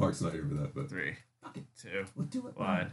Mark's not here for that, but Three, Fuck it. two, We'll do it. one.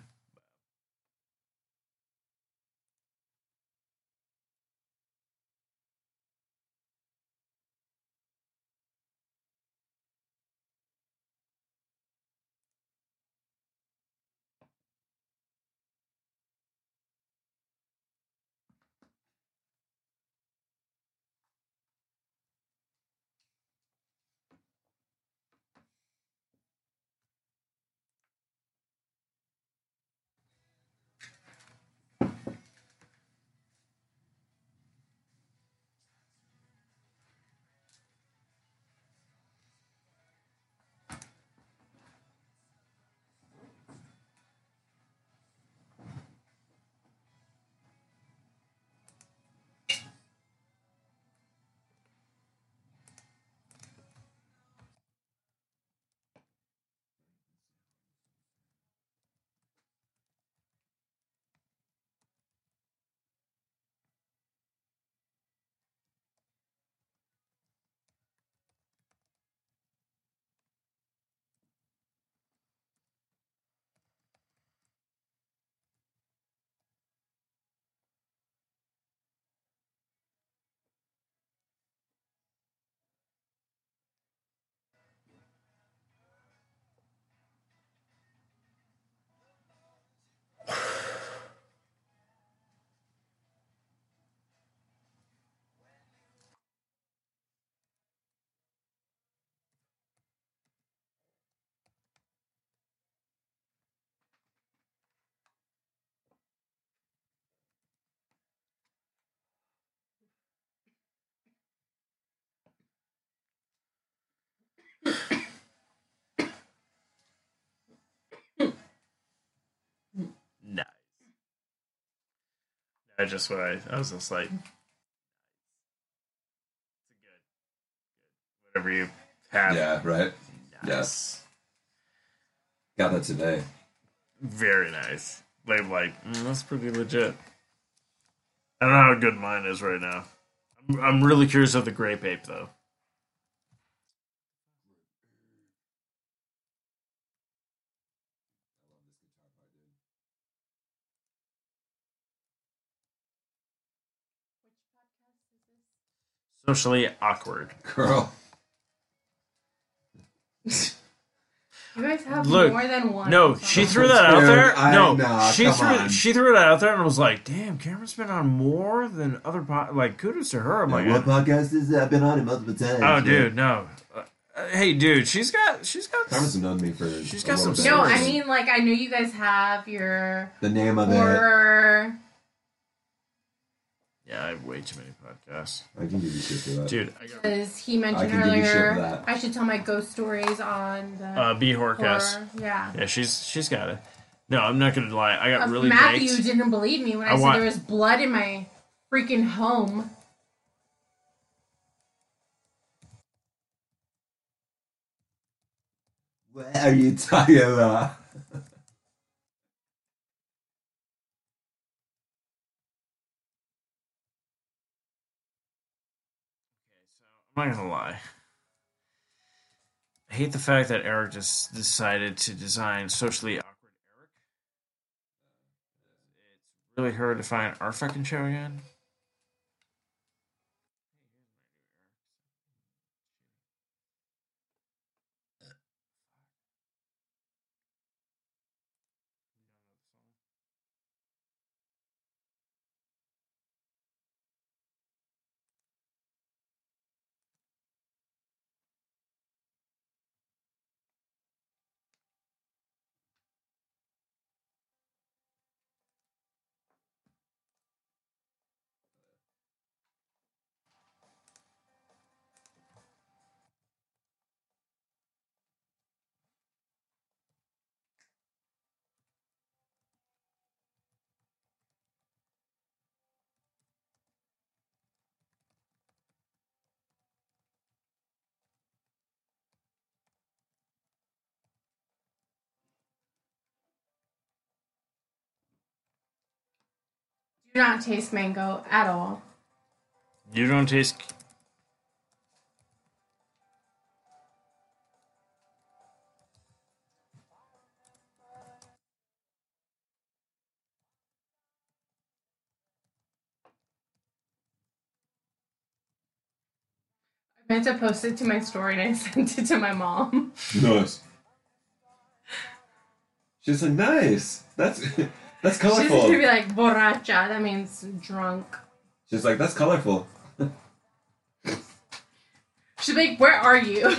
I just what I, I was just like, it's a good, good. Whatever you have. yeah, right. Nice. Got that today. Very nice. Like, like mm, that's pretty legit. I don't know how good mine is right now. I'm, I'm really curious of the grape ape though. Socially awkward. Girl. You guys have Look, more than one. No, she threw that out there. I- no, nah, she threw on. she threw it out there, and I was like, "Damn, Cameron's been on more than other po-. like kudos to her." I'm like, what podcast is that? I've been on it multiple times. "Oh, dude, no, uh, hey, dude, she's got she's got Cameron's known me for. She's a got some. No, I mean like I know you guys have your the name of it. Horror. yeah, I have way too many podcasts, I can give you shit for that. dude. I got Because he mentioned I can give you shit earlier, for that. I should tell my ghost stories on the uh, B Horcast. horror. Yeah. Yeah, she's she's got it. No, I'm not gonna lie. I got Uh, really Matthew baked. didn't believe me when I, I said want- there was blood in my freaking home. What are you talking about? Not gonna lie. I hate the fact that Eric just decided to design socially awkward Eric. It's really hard to find our fucking show again. don't taste mango at all. You don't taste. I meant to post it to my story and I sent it to my mom. Nice. She's like, nice. That's that's She's gonna be like borracha. That means drunk. She's like, that's colorful. She's like, where are you?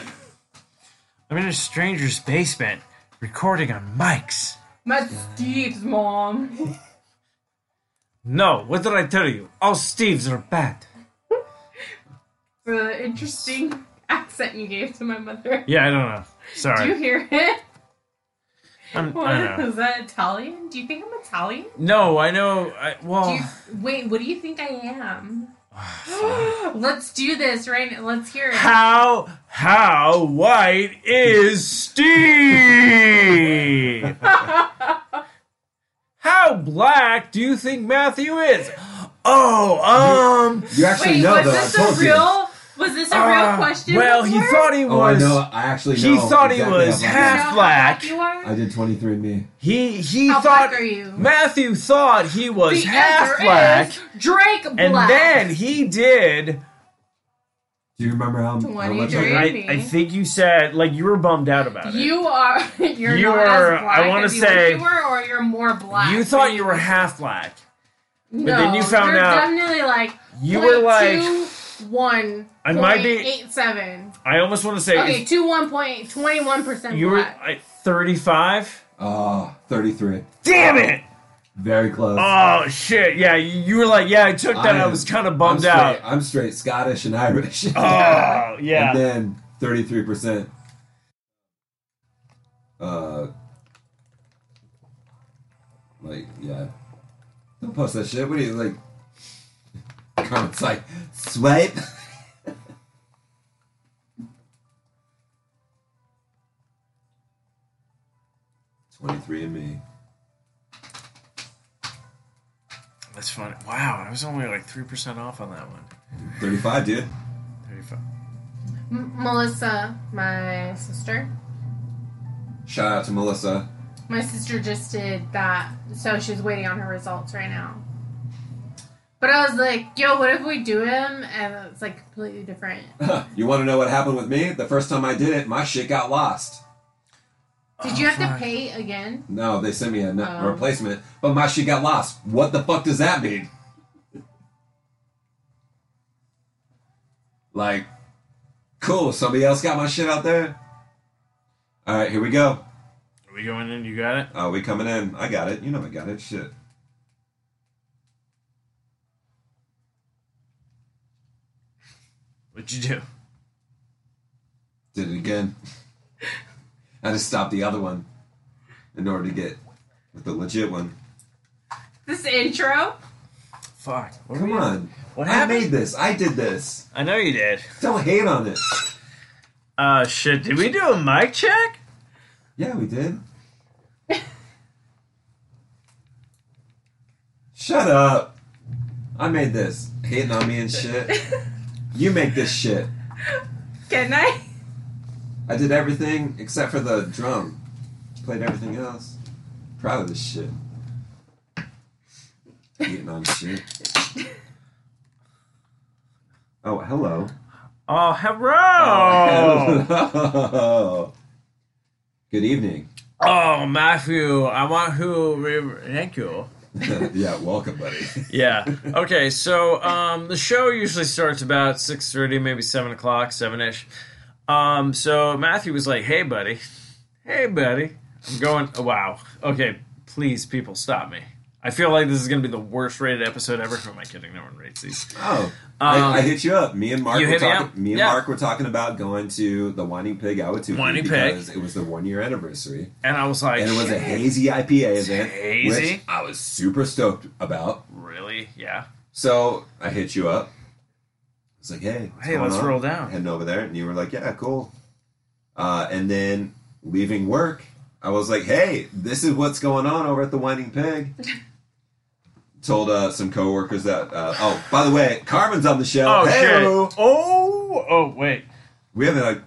I'm in a stranger's basement recording on mics. That's Steve's mom. No, what did I tell you? All Steves are bad. For the interesting accent you gave to my mother. Yeah, I don't know. Sorry. Do Sorry. you hear it? I'm, What I don't know. is that Italian? Do you think I'm Italian? No, I know. I, well, Do you, wait, what do you think I am? Let's do this right now. Let's hear it. how how white is Steve? how black do you think Matthew is? Oh, um. You actually Wait, know was though. I this a told you. Real? Was this a real uh, question? Well, he before? thought he was. Oh, I was. know. I actually He know. thought he exactly was how You know half black. black you are? I did 23 and me. He he How thought black are you? Matthew thought he was The half answer black, is Drake Black. and then he did. Do you remember how, how much I 23. I, me. I think you said like you were bummed out about it. you are you're You not are- as black I wanna say- you were, or you're more black. You thought you were half black. no, then you found you're out- definitely like You were like, one. I might be- eight seven. I almost want to say Okay, two one point twenty one percent you were black. 35. Oh, 33. Damn it! Very close. Oh shit! Yeah, you, you were like, yeah, I took that. I, am- was kind of I'm bummed straight, out. I'm straight Scottish and Irish. Oh yeah. And then 33%. Uh, like, yeah. Don't post that shit. What do you, like? Carmen's like, swipe. Twenty-three and me. That's funny. Wow, I was only like three percent off on that one. Thirty-five, dude. Thirty-five. M- Melissa, my sister. Shout out to Melissa. My sister just did that, so she's waiting on her results right now. But I was like, "Yo, what if we do him?" And it's like completely different. you want to know what happened with me? The first time I did it, my shit got lost. Did Oh, you have fuck. to pay again? No, they sent me a, n- a Oh. replacement, but my shit got lost. What the fuck does that mean? Like, cool, somebody else got my shit out there? Alright, here we go. Are we going in? You got it. Oh, we coming in. I got it. You know I got it. Shit. What'd you do? Did it again. I just stopped the other one in order to get with the legit one. This intro. Fuck. What Come were on. What I happened? made this. I did this. I know you did. Don't hate on it. Uh, shit. Did we do a mic check? Yeah, we did. Shut up. I made this. Hating on me and shit. You make this shit. Can I? I did everything except for the drum. Played everything else. Proud of this shit. Hating on shit. Oh, hello. Oh, hello. Oh, hello. Good evening. Oh, Matthew, I want who. Thank you. yeah, welcome, buddy. Yeah. Okay. So um, the show usually starts about six thirty, maybe seven o'clock, seven ish. Um, so Matthew was like, "Hey, buddy. Hey, buddy. I'm going. Oh, wow. Okay. Please, people, stop me. I feel like this is going to be the worst rated episode ever. Who am I kidding? No one rates these. Oh, Um, I, I hit you up. Me and Mark you were hit me talking. up? Me, and Yeah. Mark were talking about going to the Whining Pig Ahwatukee Whining Pig. because it was the one year anniversary, And I was like, and it was a hazy IPA event, Hazy? which I was super stoked about. really? Yeah. So I hit you up. It's like, hey, what's Hey, going let's on? roll down. Heading over there, and you were like, yeah, cool. Uh, and then leaving work, I was like, hey, this is what's going on over at the Whining Pig. Told uh, some coworkers that. Uh, oh, by the way, Carmen's on the show. Oh Hey-o. shit. Oh. Oh wait. We haven't like.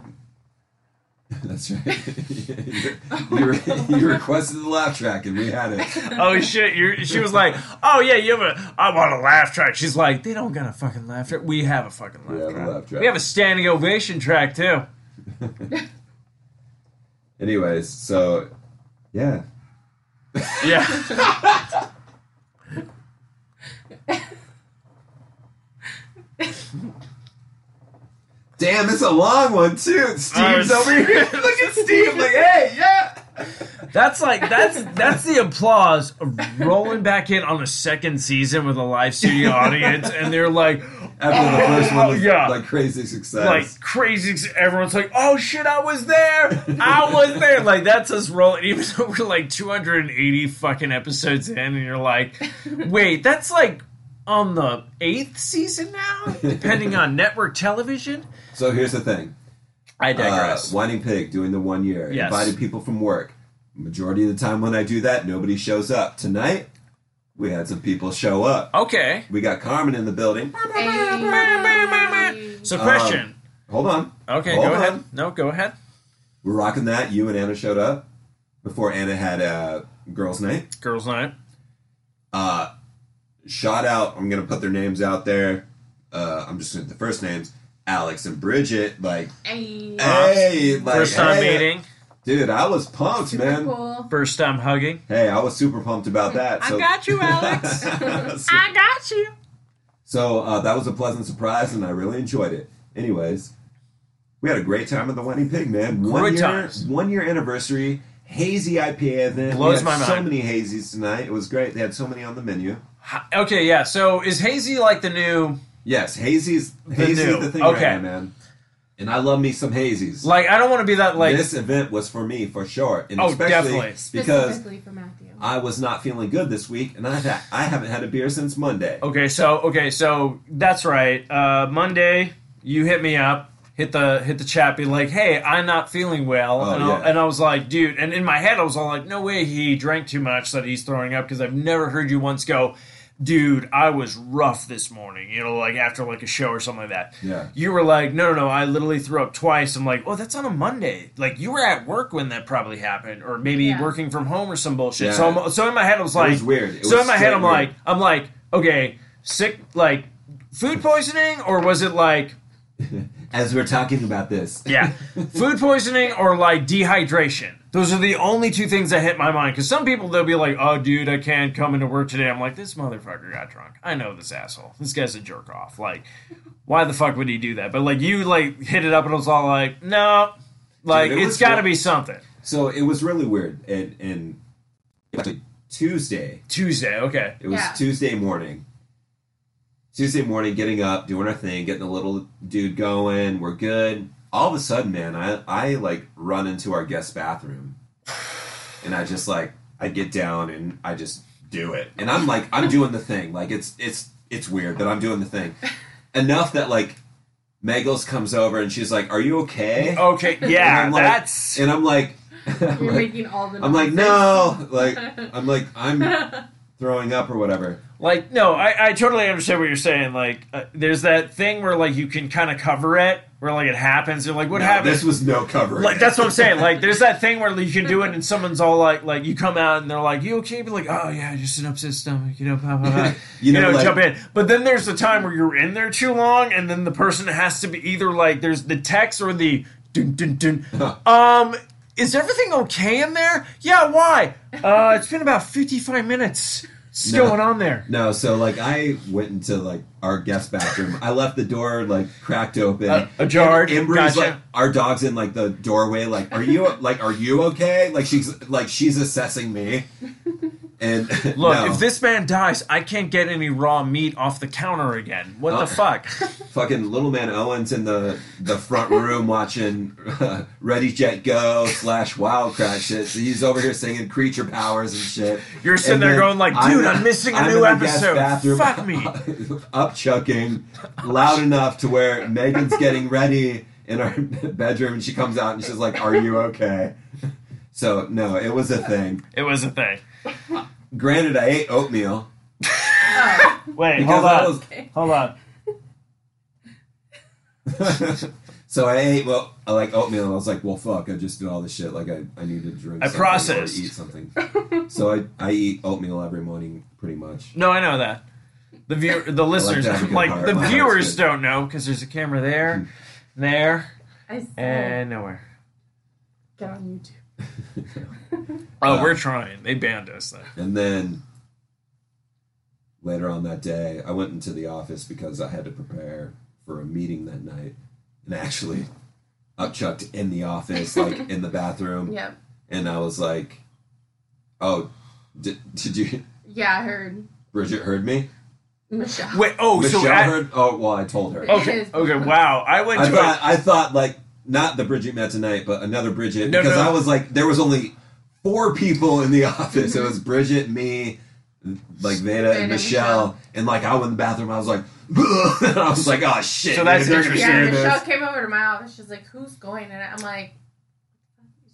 That's right. you, you, you requested the laugh track, and we had it. oh shit! You're, she was like, "Oh yeah, you have a. I want a laugh track." She's like, "They don't got a fucking laugh track. We have a fucking laugh, We have a track. laugh track. We have a standing ovation track too." Anyways, so yeah, Yeah. Damn, it's a long one too. Steve's Uh, over here. Look at Steve, like, hey, yeah. That's like that's that's the applause of rolling back in on a second season with a live studio audience, and they're like, After the first one was Yeah. like crazy success. like crazy. Everyone's like, "Oh shit, I was there! I was there!" Like that's us rolling. Even though we're like 280 fucking episodes in, and you're like, "Wait, that's like on the eighth season now, depending on network television." so here's the thing. I Uh, digress. Whining Pig doing the one year. Yes. Invited people from work. Majority of the time when I do that, nobody shows up. Tonight, we had some people show up. okay. We got Carmen in the building. Hey. So, question. Hold on. okay, hold go on. ahead. No, go ahead. We're rocking that. You and Anna showed up before Anna had a girls' night. Girls' night. Uh, shout out. I'm gonna put their names out there. Uh, I'm just gonna the first names. Alex and Bridget. Like, Hey. hey, like, First time hey. meeting. dude. I was pumped, Super man. cool. First time hugging. Hey, I was super pumped about that. I So, got you, Alex. so I got you. so, uh, that was a pleasant surprise, and I really enjoyed it. Anyways, we had a great time at the Whining Pig, man. One Great year, times. one year anniversary. Hazy IPA event. Blows we my had So many hazies tonight. It was great. They had so many on the menu. Okay, yeah. So is hazy like the new? Yes, hazy's The hazy's new. the thing Okay. right now, man. And I love me some hazies. Like I don't want to be that like. this event was for me for sure, and Oh, especially definitely. because Specifically for Matthew. I was not feeling good this week, and I ha- I haven't had a beer since Monday. Okay, so okay, so that's right. Uh, Monday, you hit me up, hit the hit the chat, be like, "Hey, I'm not feeling well," Oh, and, I, yeah. and I was like, "Dude," and in my head, I was all like, "No way, he drank too much that he's throwing up," because I've never heard you once go, "Dude, I was rough this morning," you know, like after like a show or something like that. Yeah. You were like, "No, no, no, I literally threw up twice." I'm like, "Oh, that's on a Monday." Like you were at work when that probably happened, or maybe Yeah. working from home or some bullshit. Yeah. So, I'm, so in my head, I was like, was weird. It so was in my head, I'm weird. like, I'm like, okay, sick, like food poisoning, or was it like, As we're talking about this, yeah, food poisoning or like dehydration? Those are the only two things that hit my mind. Because some people they'll be like, "Oh, dude, I can't come into work today." I'm like, "This motherfucker got drunk. I know this asshole. This guy's a jerk off. Like, why the fuck would he do that?" But like, you like hit it up, and I was all like, "No, like Dude, it it's was got to be something." so it was really weird. And and actually Tuesday, Tuesday, okay. it was Yeah. Tuesday morning. Tuesday morning, getting up, doing our thing, getting the little dude going. We're good. All of a sudden, man, I I like run into our guest bathroom, and I just like I get down and I just do it, and I'm like I'm doing the thing. Like it's it's it's weird, but I'm doing the thing enough that like Megals comes over and she's like, "Are you okay?" Okay, yeah, I'm like- that's And I'm like, I'm You're like, making all the. I'm like, no, like I'm like I'm throwing up or whatever. Like, no, I, I totally understand what you're saying. Like, uh, there's that thing where, like, you can kind of cover it, where, like, it happens. You're like, what No, happened? This was no cover. like, that's what I'm saying. Like, there's that thing where you can do it, and someone's all like, like, you come out and they're like, you okay? Be like, oh, yeah, just an upset stomach, you know, blah, blah, blah. You you know, know, like- jump in. But then there's the time where you're in there too long, and then the person has to be either, like, there's the text or the dun, dun, dun. um, is everything okay in there? Yeah, why? Uh, it's been about 55 minutes. What's No. going on there? No, so like I went into like our guest bathroom. I left the door like cracked open, Uh, ajar. And Amber's Gotcha. like our dog's in like the doorway. Like, are you like are you okay? Like she's like she's assessing me. And Look, no, if this man dies, I can't get any raw meat off the counter again. What Oh. the fuck? fucking little man Owens in the the front room watching uh, Ready Jet Go slash Wild Kratts shit. So he's over here singing Creature Powers and shit. You're sitting And there going like, dude, I'm, missing a I'm new in the guest episode. bathroom, Fuck me. up chucking loud enough to where Megan's getting ready in our bedroom and she comes out and she's like, "Are you okay?" So no, it was a thing. It was a thing. Granted, I ate oatmeal Wait, because hold I on. was. okay. Hold on. So I ate well, I like oatmeal, and I was like, "Well, fuck! I just did all this shit. Like, I, I need to drink. I something processed. or eat something." so I, I eat oatmeal every morning, pretty much. No, I know that. The view, the listeners, to have a good like the My viewers, don't know because there's a camera there, hmm. there, I and nowhere. get on YouTube. Oh, Uh, we're trying. They banned us though. And then later on that day, I went into the office because I had to prepare for a meeting that night, and actually upchucked in the office, like in the bathroom, Yep. and I was like, "Oh, did, did you?" Yeah, I heard Bridget heard me. Michelle. Wait, oh, Michelle so at- heard. Oh, well, I told her. okay, okay, wow. I went I to thought a, I thought like not the Bridget met tonight, but another Bridget No, because no. I was like there was only four people in the office. It was Bridget, me, like Veda, Veda, and Michelle, Michelle. and like I went in the bathroom. I was like, and I was like, oh shit. So that's dude, they're interesting. Yeah, Michelle this. came over to my office. She's like, "Who's going?" And I'm like,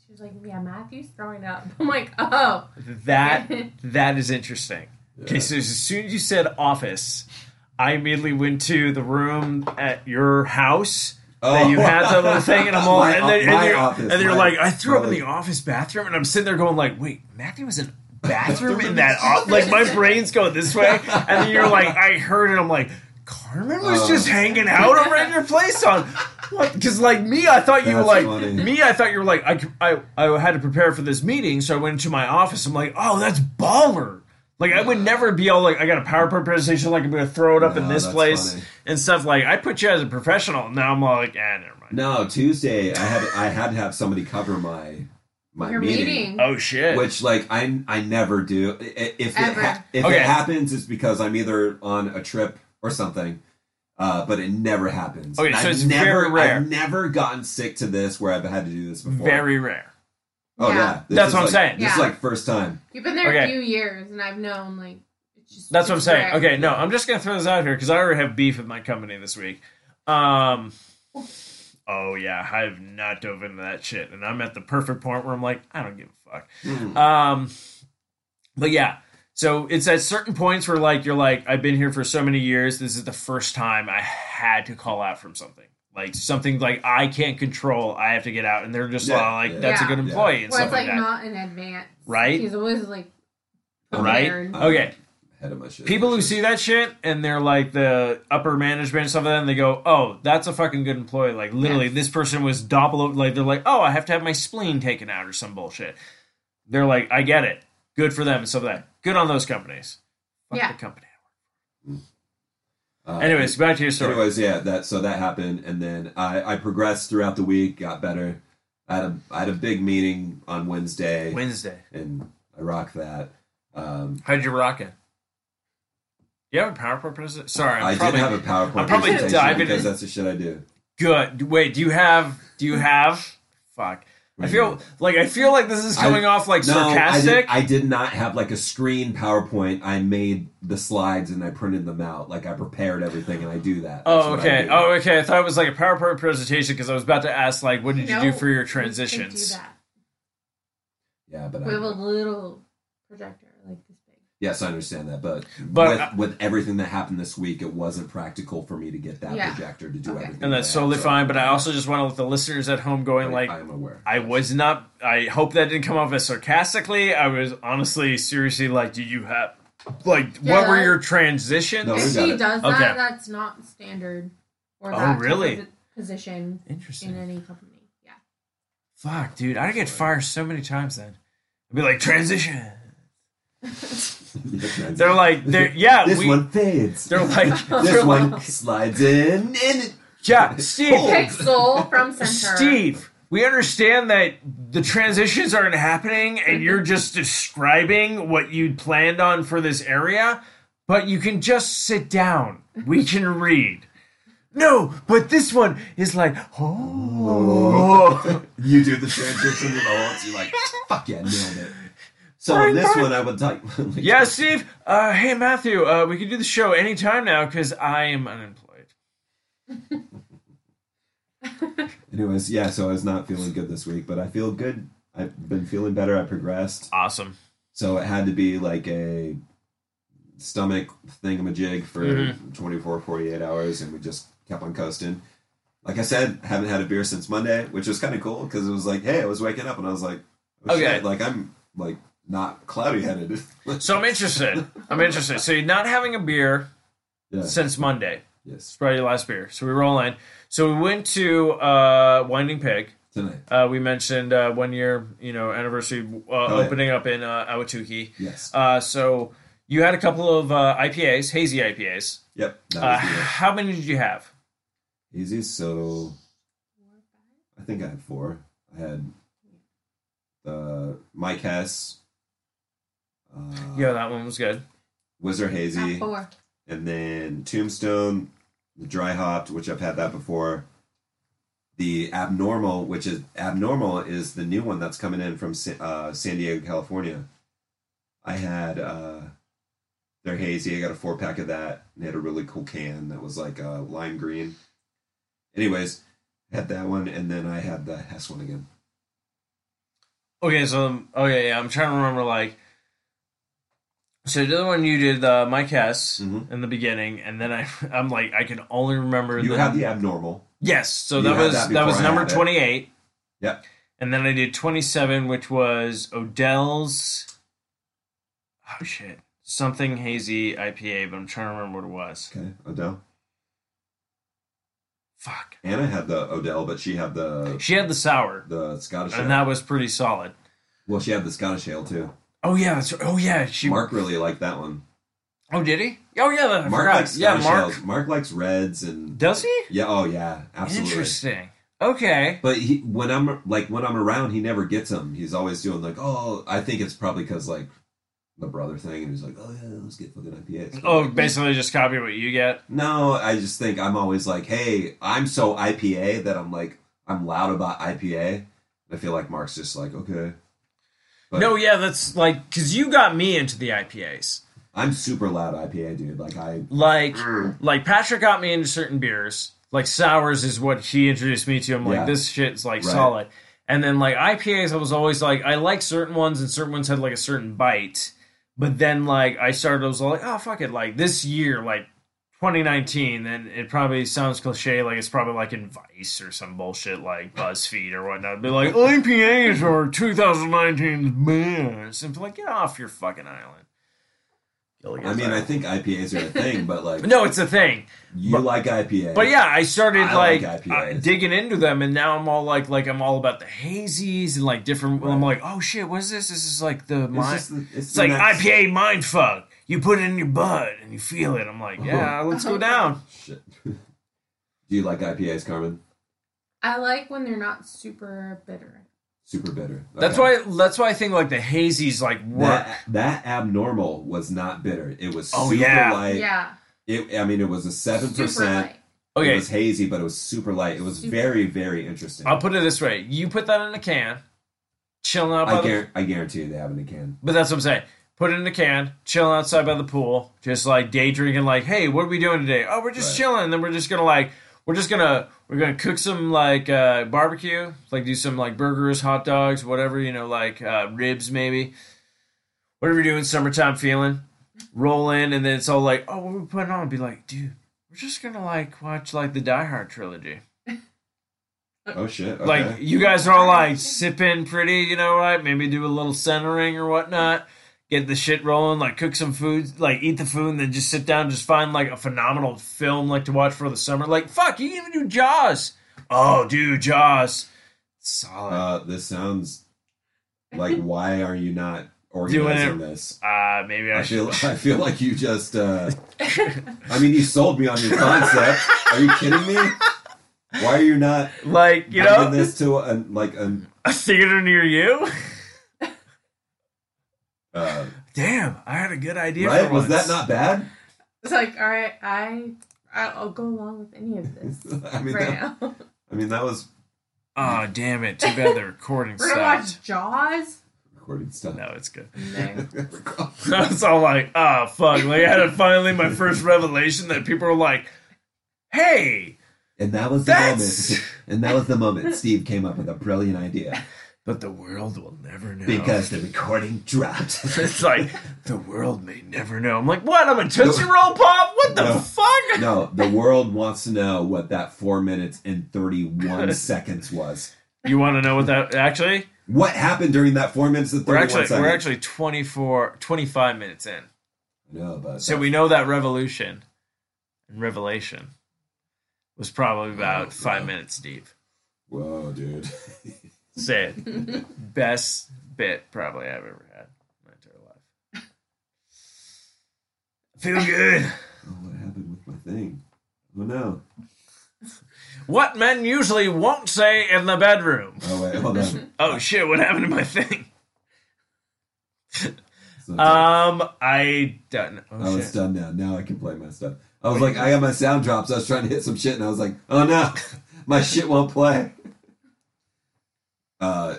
she's like, yeah, Matthew's throwing up." I'm like, "Oh, that. That is interesting. Okay, so as soon as you said office, I immediately went to the room at your house. Oh. That you had the little thing, and I'm all, Oh. My- and then, and you're, office, and you're like, I threw up in the office bathroom, and I'm sitting there going like, wait, Matthew was in bathroom in that, o-? like my brain's going this way, and then you're like, I heard it, I'm like, Carmen was Oh. just hanging out over at your place on what? Because like me, I thought you were like funny. me. I thought you were like I, I I had to prepare for this meeting, so I went into my office. I'm like, oh, that's baller. Like I would never be all like I got a PowerPoint presentation, like I'm gonna throw it up in this place funny. and stuff. Like I put you as a professional. Now I'm all like, ah, never mind. No, Tuesday I had I had to have somebody cover my my your meeting. meeting." Oh shit. Which like I I never do. I- If it ha- if Okay. it happens, it's because I'm either on a trip or something. Uh, but it never happens. Okay, And so I've it's never, very rare. I've never gotten sick to this where I've had to do this before. Very rare. Oh yeah, Yeah. That's is what I'm like- saying. This is like first time. You've been there Okay. a few years, and I've known like just. That's what I'm saying. rare. Okay, no, I'm just gonna throw this out here because I already have beef with my company this week. Um. Oh yeah, I have not dove into that shit, and I'm at the perfect point where I'm like, I don't give a fuck. Mm. Um, but yeah, so it's at certain points where like you're like, I've been here for so many years. This is the first time I had to call out from something, like something like I can't control. I have to get out, and they're just Yeah, like, yeah. "That's a good employee" and Where stuff it's like like that, not in advance, Right? He's always like right? Okay, Ahead of my shit. people who see that shit and they're like the upper management and stuff like that, and they go, "Oh, that's a fucking good employee." Like literally, Yes. this person was doppel. Like they're like, "Oh, I have to have my spleen taken out or some bullshit." They're like, "I get it. Good for them and stuff like that. Good on those companies." Fuck Yeah. the company. Uh, Anyways, back to your story. Anyways, yeah, that so that happened, and then I, I progressed throughout the week, got better. I had a I had a big meeting on Wednesday, Wednesday. and I rocked that. Um, How'd you rock it? You have a PowerPoint presentation? Sorry, I'm I probably did have a PowerPoint I'm probably presentation diving because in- that's the shit I do. good. Wait, do you have? Do you have? Fuck. I What do you feel like I feel like this is coming I- off like No, sarcastic. I did, I did not have like a screen PowerPoint. I made the slides and I printed them out. Like I prepared everything, and I do that. That's Oh, okay. Oh, okay. I thought it was like a PowerPoint presentation because I was about to ask, like, what did you do for your transitions? do that. yeah, but We have a I, little projector like this big. Yes, I understand that. But, But, with, uh, with everything that happened this week, it wasn't practical for me to get that Yeah. projector to do Okay. everything. And that's that totally so fine. But I also just want to let the listeners at home going, like, I am aware. I was not. I hope that didn't come off as sarcastically. I was honestly, seriously, like, did you have, like, Yeah, what were your transitions? No, if got he it. does Okay. that, that's not standard or Oh, that really? position Interesting. in any company. Yeah. Fuck, dude, I'd get fired so many times then. I'd be like, transition. They're like, they're yeah, this we. one fades. They're like, this they're like, one slides in, and it, yeah, Steve. Pixel from center. Steve, we understand that the transitions aren't happening and you're just describing what you'd planned on for this area, but you can just sit down. We can read. No, but this one is like, oh. you do the transition to the holds. You're like, fuck yeah, nailed it. So Right, on this right. one, I would type. like, Yeah, Steve. Uh, hey, Matthew. Uh, we can do the show anytime now because I am unemployed. Anyways, yeah. So I was not feeling good this week, but I feel good. I've been feeling better. I progressed. Awesome. So it had to be like a stomach thingamajig for Mhm. 24, 48 hours, and we just kept on coasting. like I said, haven't had a beer since Monday, which was kind of cool because it was like, hey, I was waking up and I was like, oh, Okay. shit, like I'm like not cloudy headed. So I'm interested. I'm interested. So you're not having a beer yeah. since Monday. Yes. It's probably your last beer. So we roll in. So we went to uh, Whining Pig. Tonight. Uh, we mentioned uh, one year, you know, anniversary uh, Oh, yeah. opening up in uh, Ahwatukee. Yes. Uh, so you had a couple of uh, IPAs, hazy IPAs. yep. Uh, how many did you have? easy. So I think I had four. I had the Mike Hess, uh, Yeah, that one was good. Wizard Hazy, Not four. and then Tombstone, the dry hopped, which I've had that before. The abnormal, which is abnormal, is the new one that's coming in from uh, San Diego, California. I had uh, their hazy. I got a four pack of that. And they had a really cool can that was like uh, lime green. Anyways, had that one, and then I had the Hess one again. Okay, so um, okay, yeah, I'm trying to remember like. So the other one you did uh, Mike Hess Mhm. in the beginning, and then I I'm like I can only remember You the, had the abnormal. yes. So You that was that that, was I number 28. Yep. And then I did 27, which was Odell's. Oh shit, something hazy IPA, but I'm trying to remember what it was. Okay, Odell. Fuck. Anna had the Odell, but she had the She had the sour, the Scottish. ale. and that was pretty solid. well, she had the Scottish ale too. Oh yeah, that's oh yeah. She Mark really liked that one. oh did he? Oh yeah, I Mark forgot. likes yeah, Mark. ales. Mark likes reds and Does he? yeah. Oh yeah, absolutely. Interesting. Okay. But he, when I'm like when I'm around, he never gets them. He's always doing like, oh, I think it's probably because like the brother thing, and he's like, oh yeah, let's get fucking IPAs. Oh, basically just copy what you get. No, I just think I'm always like, hey, I'm so IPA that I'm like, I'm loud about IPA. I feel like Mark's just like, okay. But no, yeah, that's like because you got me into the IPAs. I'm super loud IPA, dude. Like I, Like, mm. like Patrick got me into certain beers. Like sours is what he introduced me to. I'm like, Yeah. this shit's like Right. solid. And then like IPAs, I was always like, I like certain ones, and certain ones had like a certain bite. But then like I started, I was like, oh fuck it, like this year, like 2019, then it probably sounds cliche, like it's probably like in Vice or some bullshit like BuzzFeed or whatnot. Be like, IPAs are 2019's best. And be like, get off your fucking island. I mean, I think IPAs are a thing, but like no, it's a thing. you like IPA, But yeah, I started I like, like uh, digging into them, and now I'm all like, like I'm all about the hazies and like different. I'm like, oh shit, what is this? This is like the it's, mind. just the, it's, It's like next- IPA mind fuck. You put it in your butt and you feel it. I'm like, yeah, let's go down. Shit. Do you like IPAs, Carmen? I like when they're not super bitter. Super bitter. That's why. That's why I think like the hazies like work. that that abnormal was not bitter. It was Oh, super yeah. light. yeah. It, I mean, it was a seven percent. light. It was hazy, but it was super light. It was Super. very, very interesting. I'll put it this way: you put that in a can, chilling out by I, the. guar- I guarantee you they have it in a can. But that's what I'm saying. Put it in a can, chilling outside by the pool, just like day drinking. Like, hey, what are we doing today? Oh, we're just Right. chilling. And then we're just gonna like, we're just gonna we're gonna cook some like uh, barbecue, like do some like burgers, hot dogs, whatever you know, like uh, ribs maybe. Whatever you're doing, summertime feeling. Roll in, and then it's all like, oh, what are we putting on? Be like, dude, we're just gonna like watch like the Die Hard trilogy. Oh shit! Okay. Like you guys are all like sipping pretty, you know, right? Maybe do a little centering or whatnot. Get the shit rolling, like cook some food, like eat the food, and then just sit down, just find like a phenomenal film like to watch for the summer. Like fuck, you can even do Jaws. Oh, dude, Jaws, solid. uh, this sounds like why are you not Doing organizing it- this? Uh, maybe I, I feel should. I feel like you just. Uh, I mean, you sold me on your concept. Are you kidding me? Why are you not like you bringing know this to a, like a a theater near you. uh, Damn, I had a good idea. right? For Was once. that not bad? It's like, all right, I I'll go along with any of this I mean, right that, now. I mean that was Oh damn it! Too bad the recording We're gonna stopped. watch Jaws. recording stuff. No, it's good. No. I was all like, oh fuck. Like I had finally my first revelation that people were like, hey, and that was the That's- moment. And that was the moment Steve came up with a brilliant idea. But the world will never know. because the recording dropped. it's like the world may never know. I'm like, what? I'm a Tootsie Roll Pop? What the No. fuck? no, the world wants to know what that four minutes and thirty-one seconds was. You want to know what that actually? What happened during that four minutes and We're thirty-one actually seconds? we're actually 24, 25 minutes in. no, but So we know that revolution and revelation was probably about Oh, five minutes deep. Whoa, dude. Say it. Best bit probably I've ever had in my entire life. Feel good. oh, what happened with my thing? Oh no. What men usually won't say in the bedroom. Oh wait, hold on. Oh shit, what happened to my thing? Done. Um, I don't oh, Oh it's done now. Now I can play my stuff. I was like, I got my sound drops. I was trying to hit some shit, and I was like, oh no, my shit won't play. Uh,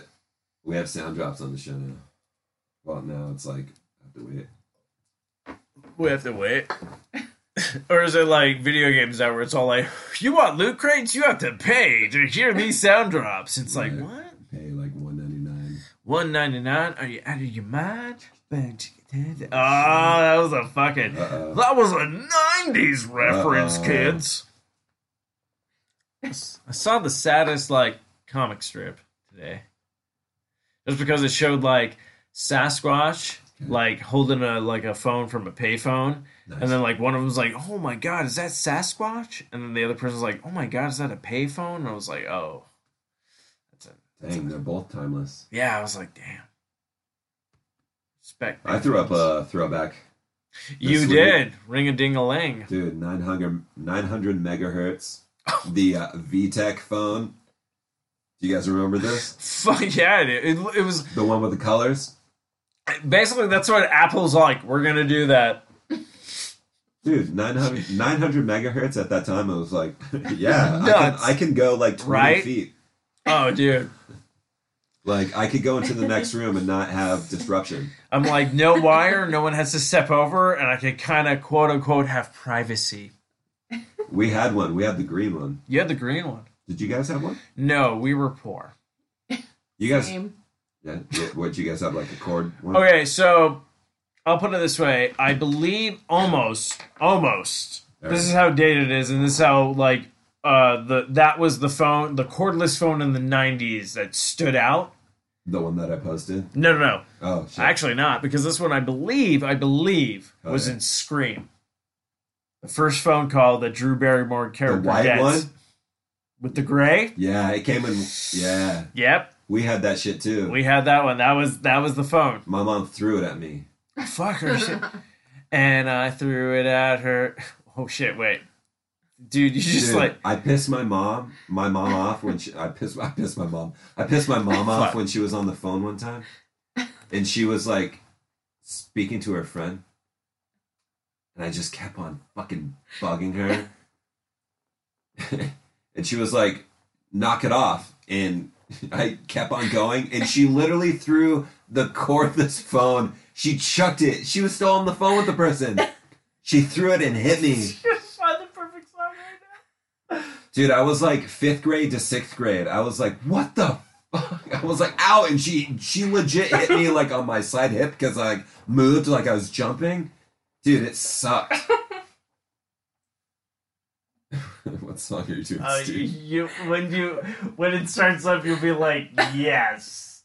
we have sound drops on the show now. Well, now it's like I have to wait. We have to wait. or is it like video games now where it's all like, you want loot crates? You have to pay to hear these sound drops. It's like, Yeah. what? Pay like one ninety nine. One ninety nine? Are you out of your mind? Oh, that was a fucking. Uh-oh. That was a nineties reference, Uh-oh. kids. I saw the saddest like comic strip today, just because it showed like Sasquatch like holding a like a phone from a payphone, Nice. and then like one of them was like, "Oh my god, is that Sasquatch?" And then the other person's like, "Oh my god, is that a payphone?" And I was like, "Oh, that's it." Dang, they're both timeless. Yeah, I was like, "Damn." Respect. I threw up a throwback. You this did ring a ding a ling. Dude, 900, 900 megahertz. The uh, VTech phone. Do you guys remember this? Fuck yeah, it, it, it was The one with the colors? basically that's what Apple's like. We're gonna do that. Dude, 900, 900 megahertz at that time, I was like, yeah, I can, I can go like 20 Right? feet. Oh, dude, Like, I could go into the next room and not have disruption. I'm like no wire, no one has to step over, and I can kind of quote unquote have privacy. We had one. We had the green one. You had the green one. Did you guys have one? No, we were poor. You guys, Same. yeah, yeah, what, you guys have like a cord one? Okay, so I'll put it this way: I believe almost, almost. This is how dated it is, and this is how like uh the that was the phone, the cordless phone in the '90s that stood out. The one that I posted? No, no, no. Oh, shit. Actually, not because this one I believe I believe Oh, was yeah. in Scream. The first phone call that Drew Barrymore the character white gets one? With the gray. Yeah, it came in. Yeah, Yep, we had that shit too. we had that one. That was that was the phone. My mom threw it at me. Oh, fuck her shit. And I threw it at her. Oh shit! Wait, dude, you just Dude, like I pissed my mom, my mom off when she. I pissed. I pissed my mom. I pissed my mom off when she was on the phone one time, and she was like speaking to her friend, and I just kept on fucking bugging her, and she was like, "Knock it off," and I kept on going, and she literally threw the cordless phone. She chucked it. She was still on the phone with the person. She threw it and hit me. find the perfect song right now. Dude, I was like fifth grade to sixth grade. I was like, what the fuck? I was like, ow! And she she legit hit me like on my side hip because I like, moved like I was jumping. Dude, it sucked. what song are you doing, Uh, Steve? you when you when it starts up, you'll be like, yes.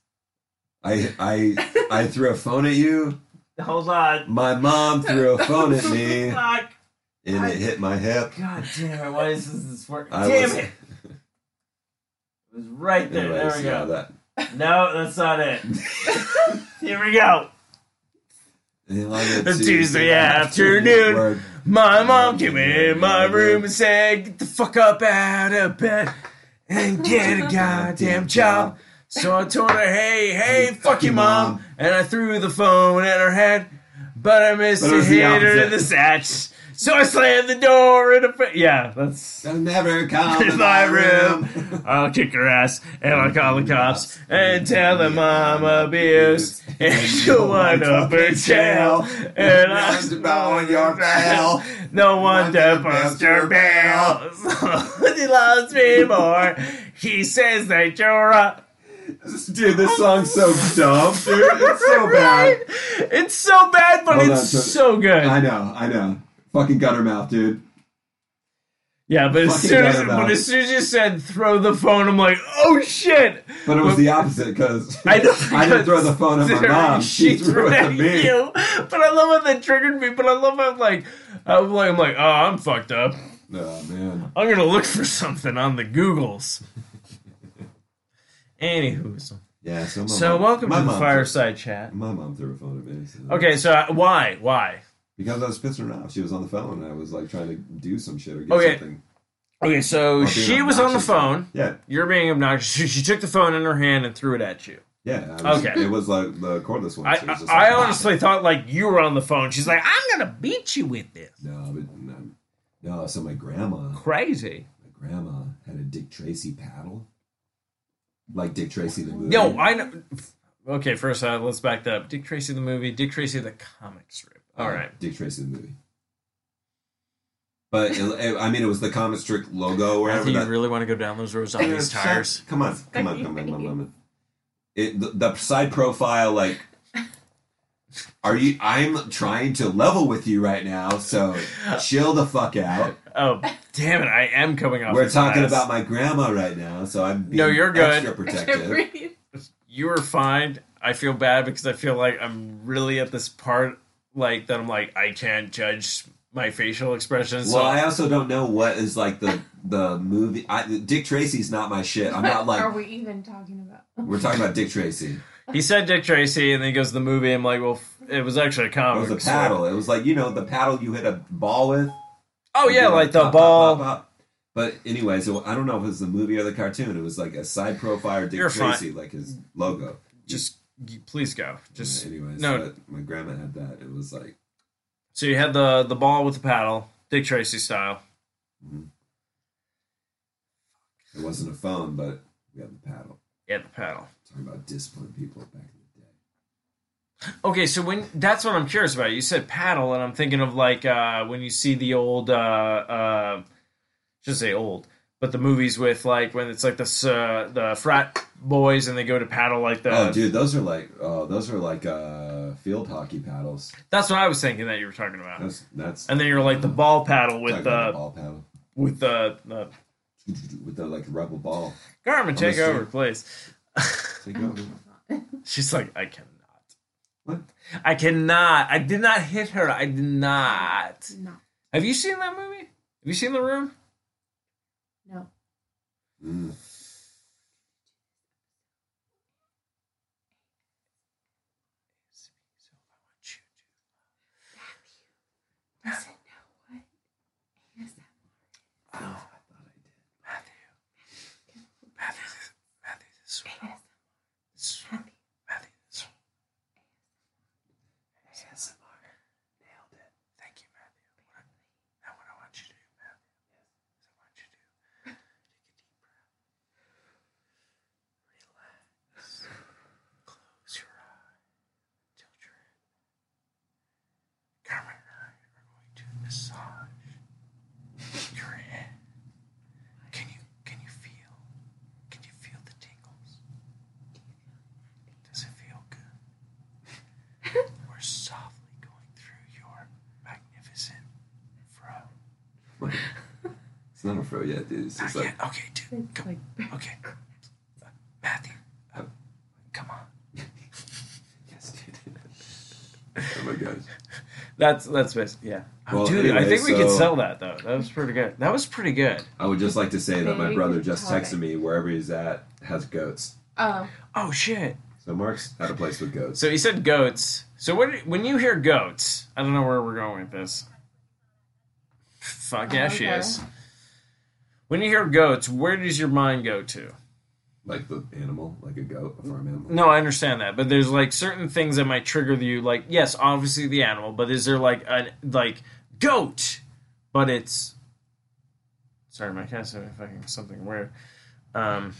I I I threw a phone at you. Hold on. My mom threw a phone at me, Fuck. and it hit my hip. God damn it! Why is this, this work? I damn was- it! It was right there. there we yeah, go. that. No, that's not it. Here we go. Tuesday afternoon. Word. My mom came in my room and said, "Get the fuck up out of bed and get a goddamn job." So I told her, "Hey, hey, fuck you, mom," and I threw the phone at her head, but I missed But it hit her in the satch. So I slammed the door in her face. Yeah, that's. Don't never come in my room. I'll kick her ass and I'll call the cops and tell them I'm abused and she'll wind up in jail. And I'm on your bail. No one to bust your bail. he loves me more. He says that you're a Dude, this song's so dumb, dude. It's so bad. It's so bad, but Hold it's on, so- so good. I know, I know. Fucking gutter mouth, dude. yeah, but as soon as but as soon as you said throw the phone, I'm like, oh shit! But it was the opposite because I. I didn't throw the phone at my mom. She, threw it at me. you. But I love how that triggered me. But I love how like I'm like I'm like oh I'm fucked up. Oh man. I'm gonna look for something on the Googles. Anywho, Yeah. So, so mom, welcome to the fireside chat. My mom threw a phone at me. so- Okay, so uh, why why? Because I was pissing her off. She was on the phone. and I was like trying to do some shit or get Okay. something. Okay, so Or being she was on the obnoxious. phone. Yeah. You're being obnoxious. She, she took the phone in her hand and threw it at you. Yeah. I was, Okay. It was like the cordless one. I, so it was just I, I like, honestly thought like you were on the phone. She's like, I'm gonna beat you with this. No, but no, no. So my grandma, Crazy. my grandma had a Dick Tracy paddle, like Dick Tracy the movie. No, I know. Okay, first uh, let's back that up. Dick Tracy the movie, Dick Tracy the comic strip. All Uh. Dick Tracy the movie. But it, it- I mean, it was the comic strip logo or whatever. Matthew, you that- really want to go down those roads on these tires? Come on, come on, come on, come on, come on. It, the, the side profile, like, are you? I'm trying to level with you right now, so chill the fuck out. Oh, damn it! I am coming off. We're the talking glass. about my grandma right now, so I'm being No, you're good. extra I protective. You are fine. I feel bad because I feel like I'm really at this part, like that. I'm like I can't judge my facial expressions. Well, so I also don't know what is like the the movie. I, Dick Tracy's not my shit. I'm not What are like we even talking about? we're talking about Dick Tracy. he said Dick Tracy, and then he goes to the movie. I'm like, well, f- it was actually a comic. It was a so- paddle. It was like you know the paddle you hit a ball with. Oh yeah, You like the pop, pop, ball. pop, pop. But anyway, so I don't know if it was the movie or the cartoon. It was like a side profile Dick You're fine. Tracy, like his logo. Just y- please go. Just anyways, no. my grandma had that. It was like So you had the the ball with the paddle, Dick Tracy style. it wasn't a phone, but we had the paddle. Yeah, the paddle. Talking about disciplined people back in the day. Okay, so when that's what I'm curious about. You said paddle, and I'm thinking of like uh, when you see the old, uh, uh, should say old, but the movies with like when it's like the uh, the frat boys and they go to paddle like the. oh, dude, those are like oh, those are like uh, field hockey paddles. That's what I was thinking that you were talking about. That's that's And then you're like the ball paddle with talking the the ball paddle with the, the with the like rubber ball. Carmen, take over, street. please. Take over. She's like, I cannot. What? I cannot. I did not hit her. I did not. No, Have you seen that movie? Have you seen The Room? No. Mm. Listen, no, what? ASMR. Oh, I thought I did. Matthew. Matthew, this, Matthew, this, ASMR. this, Matthew, this. ASMR. Nailed it. Thank you, Matthew. What, now what I want you to do, Matthew, is I want you to take a deep breath. Relax. Close your eye. Tilt your head. Carmen and I are going to massage your head. Can you can you feel? Can you feel the tingles? Does it feel good? We're softly going through your magnificent fro. It's not a fro yet, dude. It's just Not like yet. Okay, dude. It's Come, like okay. Uh, Matthew, uh, come on. yes, dude. oh my gosh. That's that's best. Yeah. Oh, Well, dude, I think we could sell that though. That was pretty good. That was pretty good. I would just like to say that my brother just texted me wherever he's at has goats. oh, Oh shit. So Mark's at a place with goats. So he said goats. So what, when you hear goats, I don't know where we're going with this. Fuck yeah, she Okay. is. When you hear goats, where does your mind go to? Like the animal, like a goat, a farm animal. No, I understand that, but there's like certain things that might trigger you. Like, yes, obviously the animal, but is there like a like goat, but it's sorry, my cat's doing fucking something weird. Um,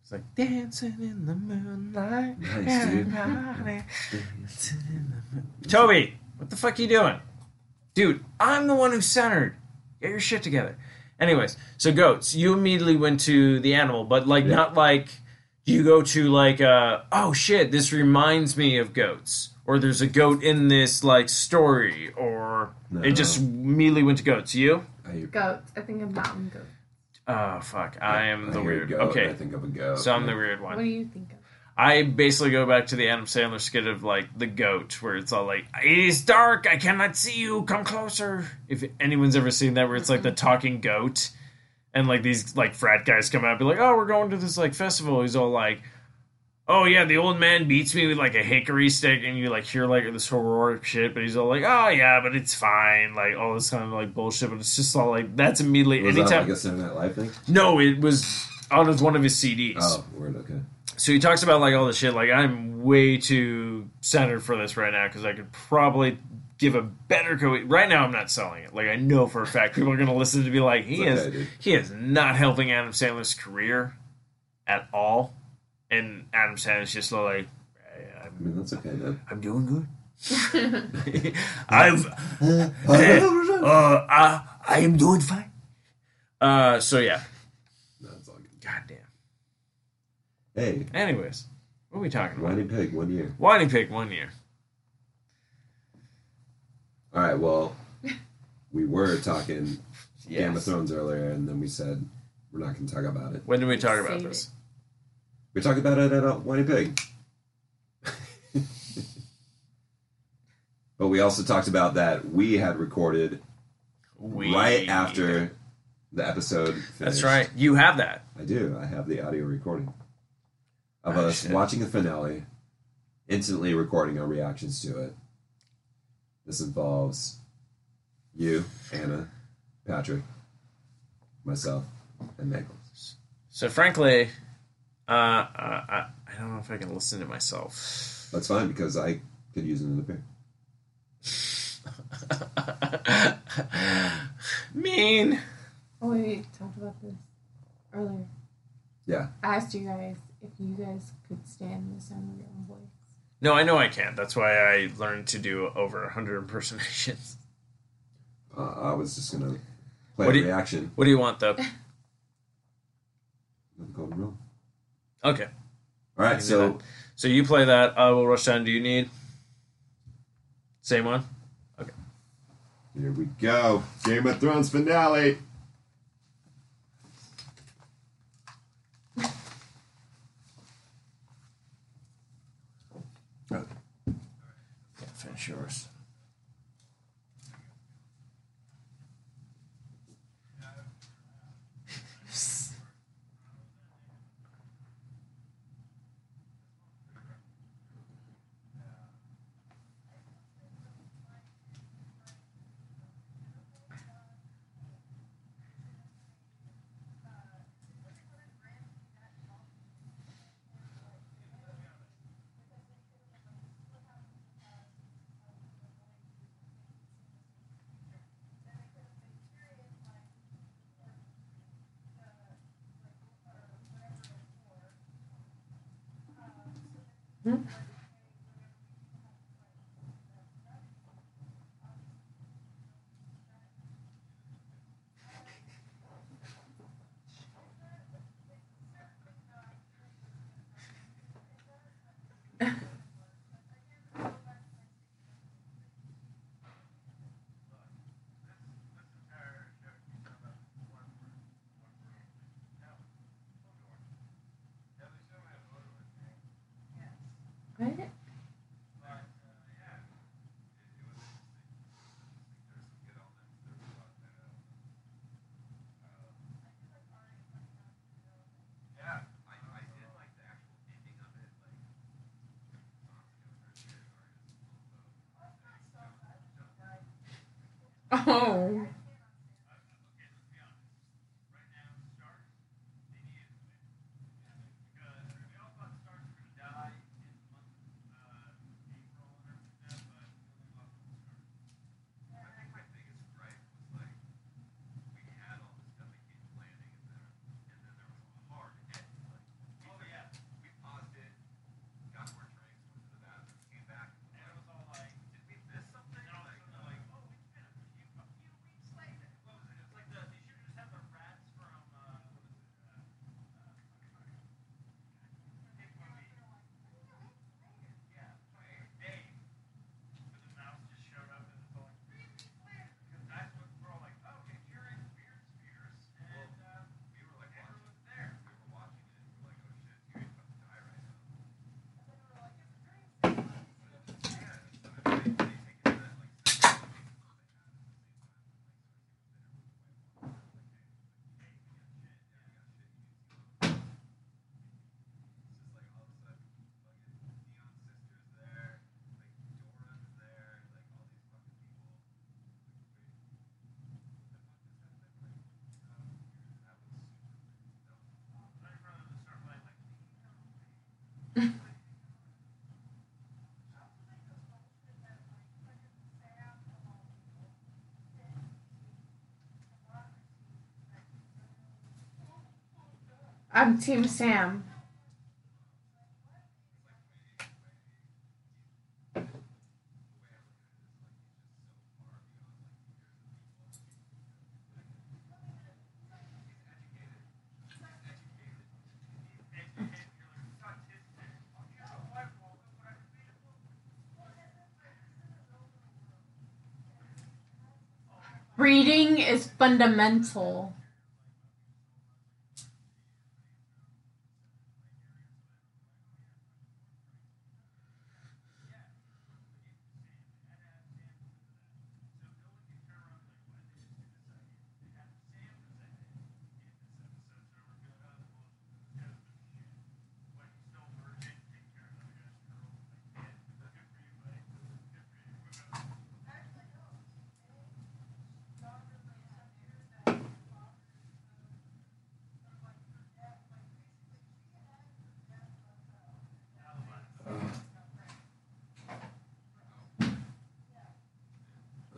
it's like dancing in the moonlight. Nice, dude. everybody dancing in the moon- Toby, what the fuck are you doing, dude? I'm the one who's centered. Get your shit together. Anyways, so goats. You immediately went to the animal, but like Yeah. not like you go to like uh oh shit this reminds me of goats or there's a goat in this like story or No. it just immediately went to goats you I, Goats. I think of mountain goats. oh fuck i am I the weird goat okay I think of a goat. so i'm the weird one. What do you think of? I basically go back to the adam sandler skit of like the goat where it's all like it is dark i cannot see you come closer if anyone's ever seen that where it's like the mm-hmm. talking goat and like these like frat guys come out and be like oh we're going to this like festival he's all like oh yeah, the old man beats me with like a hickory stick, and you like hear like this heroic shit, but he's all like, oh yeah, but it's fine, like all this kind of like bullshit, but it's just all like that's immediately Was that like a Saturday Night Live thing? no, it was on his, one of his CDs. Oh, word, okay. So he talks about like all the shit. Like I'm way too centered for this right now because I could probably give a better co. Right now, I'm not selling it. Like I know for a fact people are going to listen to be like he It's is dude. he is not helping Adam Sandler's career at all, and Adam Sandler's just like "Hey, I I'm, mean, that's okay, man. I'm doing good. I've uh, I, I am doing fine. Uh, so yeah, That's all good. goddamn. Hey, Anyways, what are we talking about? Whining Pig, one year. Whining pig one year. All right, well, we were talking Game of Thrones earlier, and then we said we're not going to talk about it. When did we talk about Save this? We talked about it at uh, Whining Pig. but we also talked about that we had recorded We right after the episode finished. That's right. You have that. I do. I have the audio recording of Oh, us shit. watching the finale, instantly recording our reactions to it. This involves you, Anna, Patrick, myself, and Nicholas. So frankly, uh, uh, I I don't know if I can listen to myself. That's fine because I could use another pair. mean. Oh, we talked about this earlier. Yeah. I asked you guys if you guys could stand the sound of your own voice. No, I know I can't. That's why I learned to do over 100 impersonations. Uh, I was just gonna play What a do you- reaction. What do you want, though? of the Golden Rule. Okay. All right, so. So you play that. I will rush down. Do you need? Same one? Okay. Here we go. Game of Thrones finale. Yeah, finish yours. I'm Team Sam. Reading is fundamental.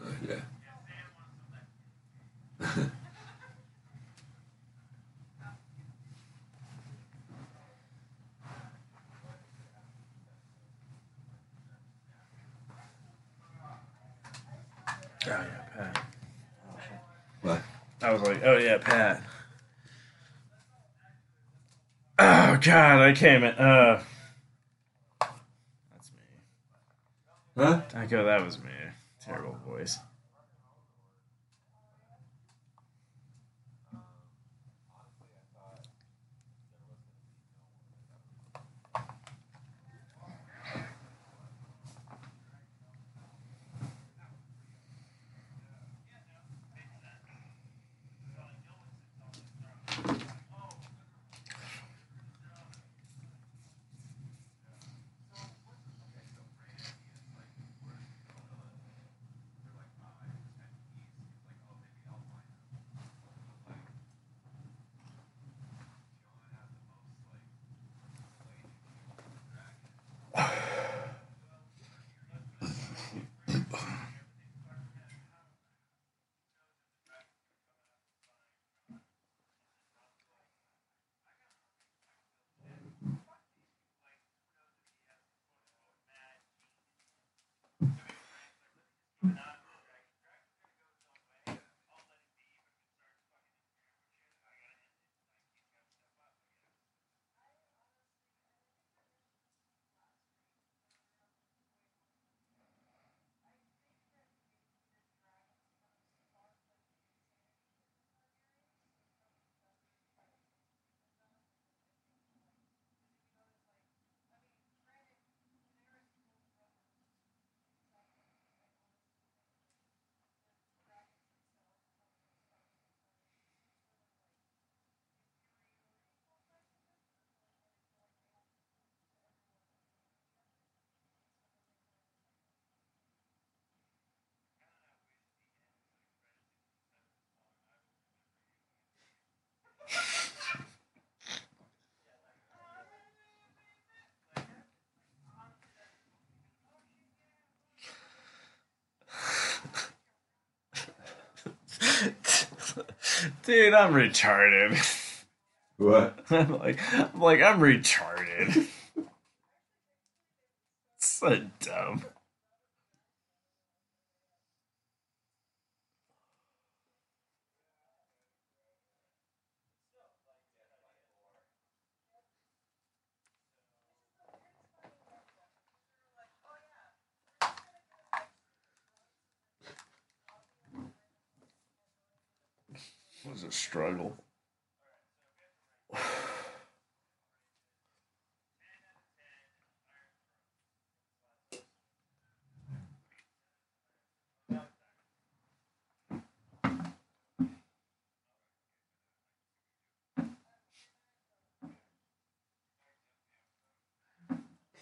Uh, yeah. Oh yeah, Pat. What? I was like, oh yeah, Pat. Oh God, I came in. Uh, that's me. Huh? I go, that was me. Terrible voice. Dude, I'm retarded. What? I'm like, I'm like, I'm retarded. so dumb. Was a struggle.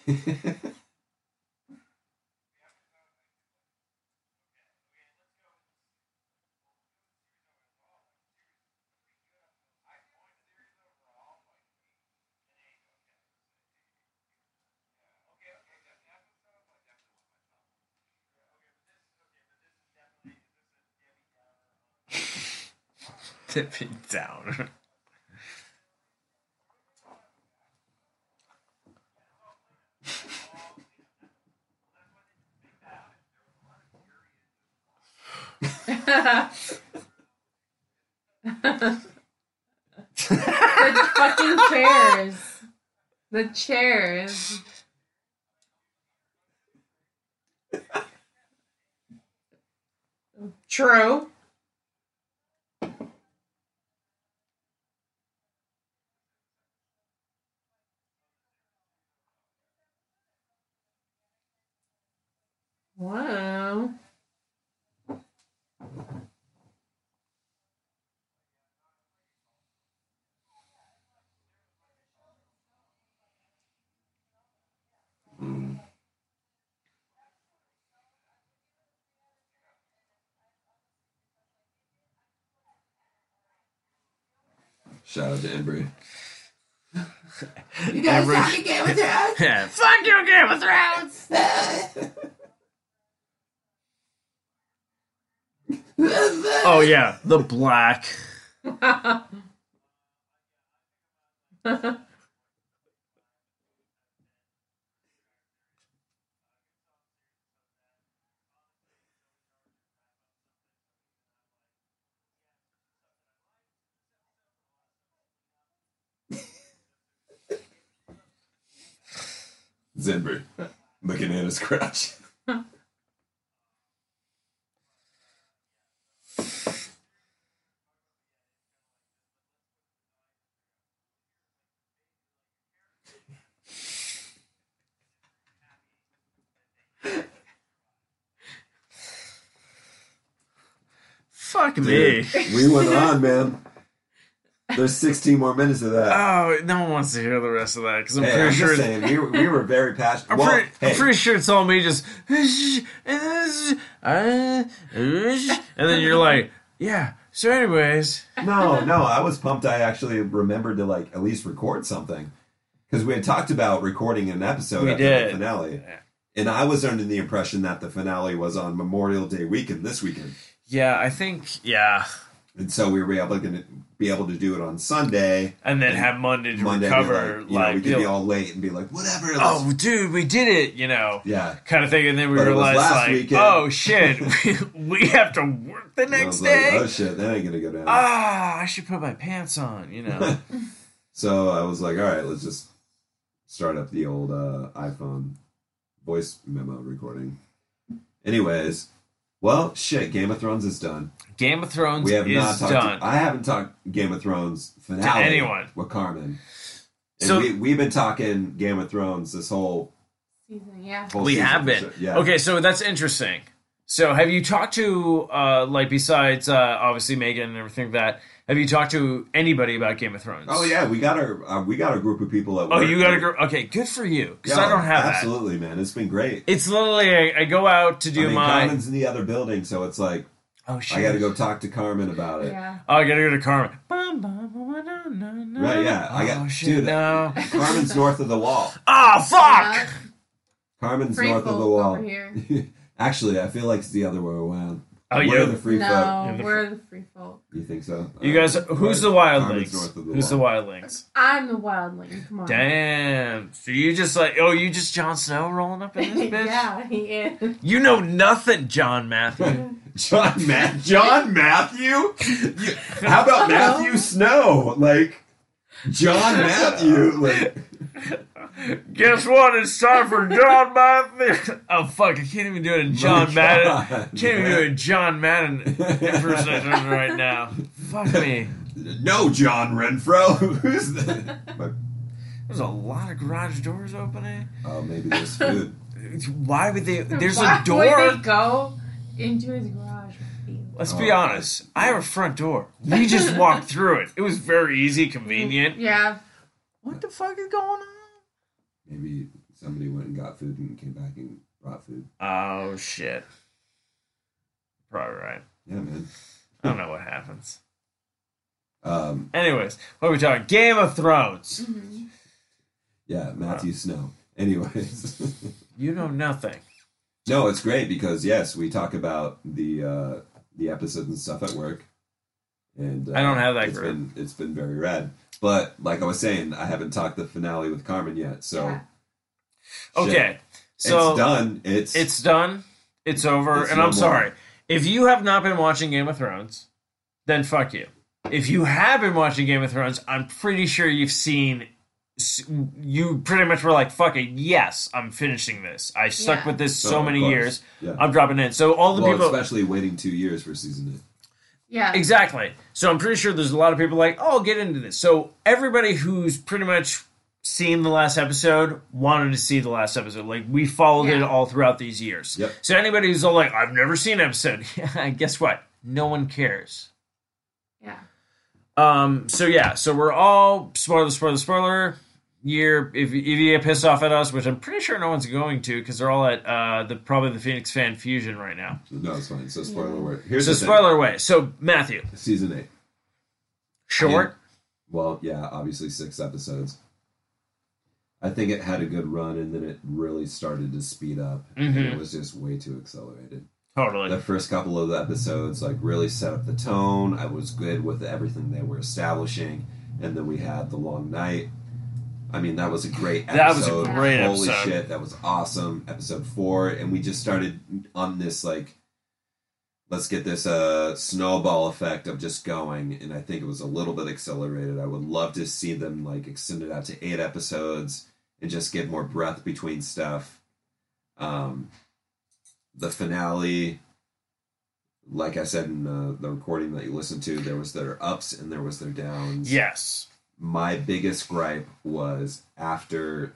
tipping down. the fucking chairs. The chairs. True. Wow. Mm. Shout out to Embry. You guys talking Game of Thrones? yeah, fuck you, Game of Thrones. oh yeah, the black. Zenbry. Looking at his crotch. Fuck me. We went on, man. There's 16 more minutes of that. Oh, no one wants to hear the rest of that because I'm hey, pretty I'm sure. saying, we were, we were very passionate. I'm, well, pretty, hey, I'm pretty sure it's all me just. And then you're like, yeah. So, anyways, no, no, I was pumped. I actually remembered to like at least record something because we had talked about recording an episode We after did. the finale, Yeah. and I was under the impression that the finale was on Memorial Day weekend this weekend, yeah, I think yeah, and so we were able to be able to do it on Sunday. and then have Monday to Monday, recover. like, you know, we could be all late and be like, whatever. oh, dude, we did it. You know, yeah. kind of thing. And then we But realized, like, weekend. oh shit, we, we have to work the And next was like, day. oh shit, that ain't gonna go down. ah, I should put my pants on. You know. so I was like, all right, let's just start up the old uh, iPhone voice memo recording. Anyways, well, shit, Game of Thrones is done. Game of Thrones We have not is talked. done. I haven't talked Game of Thrones finale to anyone. with Carmen. And So- we, we've been talking Game of Thrones this whole. Season, yeah. whole we season have been. sure. Yeah. Okay, so that's interesting. So have you talked to uh like besides uh obviously Megan and everything like that? Have you talked to anybody about Game of Thrones? Oh yeah, we got our uh, we got a group of people at Oh, work you got a group. Okay, good for you because Yeah, I don't have that. absolutely, man. It's been great. It's literally I, I go out to do I mean, my. Carmen's in the other building, so it's like oh shit! I got to go talk to Carmen about it. Yeah. Oh, I gotta go to Carmen. Right, yeah, I Oh shit! dude, no. Carmen's north of the wall. Oh fuck! Carmen's free north of the wall. over here. Actually, I feel like it's the other way around. Oh, We're yeah. the free no, folk. Yeah, the we're the free folk. You think so? You Uh, guys, who's the wildlings? the Who's the wildlings? I'm the wildling. Come on. Damn! So you just like, oh, you just Jon Snow rolling up in this bitch? yeah, he is. You know nothing, John Matthew. John Matt John Matthew? You- how about Matthew Snow? Like John Matthew, like Guess what? It's time for John Madden. Oh fuck! I can't even do it in John My Madden. God, Can't even do it in John Madden impersonation right now. Fuck me. No John Renfro. Who's that? There's a lot of garage doors opening. Oh, maybe there's food. Why would they? There's Why a door. Would they go into his garage? Let's be Oh. honest. I have a front door. We just walked through it. It was very easy, convenient. Yeah. What the fuck is going on? Maybe somebody went and got food and came back and brought food. Oh shit. Probably right. Yeah, man. I don't know what happens. Um, Anyways, what are we talking? Game of Thrones. Mhm. yeah, Matthew Snow. Anyways. You know nothing. No, it's great because yes, we talk about the uh, the episodes and stuff at work, and uh, I don't have that It's group. been it's been very rad. But like I was saying, I haven't talked the finale with Carmen yet, so Yeah. shit. Okay. So it's done. It's It's done. It's over. It's and no I'm more. sorry. If you have not been watching Game of Thrones, then fuck you. If you have been watching Game of Thrones, I'm pretty sure you've seen. You pretty much were like, "Fuck it, yes, I'm finishing this. I stuck Yeah. with this Oh, so many course. years. Yeah. I'm dropping in." So all the well, people, especially waiting two years for season eight. Yeah. Exactly. So I'm pretty sure there's a lot of people like, oh, I'll get into this. So everybody who's pretty much seen the last episode wanted to see the last episode. Like we followed it all throughout these years. Yep. So anybody who's all like, I've never seen an episode, guess what? No one cares. Yeah. Um. So yeah. So we're all spoiler, spoiler, spoiler. Year. If, if you get pissed off at us, which I'm pretty sure no one's going to, because they're all at uh the probably the Phoenix Fan Fusion right now. No, it's fine. So spoiler alert. Here's So the thing. spoiler away. So Matthew, Season eight. short. Well, yeah, obviously six episodes. I think it had a good run, and then it really started to speed up, and Mhm. it was just way too accelerated. Totally. The first couple of episodes like really set up the tone. I was good with everything they were establishing, and then we had the long night. I mean, that was a great episode. That was a great Holy episode. shit, that was awesome. Episode four, and we just started on this like, let's get this uh, snowball effect of just going. And I think it was a little bit accelerated. I would love to see them like extend it out to eight episodes and just get more breath between stuff. Um, the finale, like I said in uh, the recording that you listened to, there was their ups and there was their downs Yes. My biggest gripe was after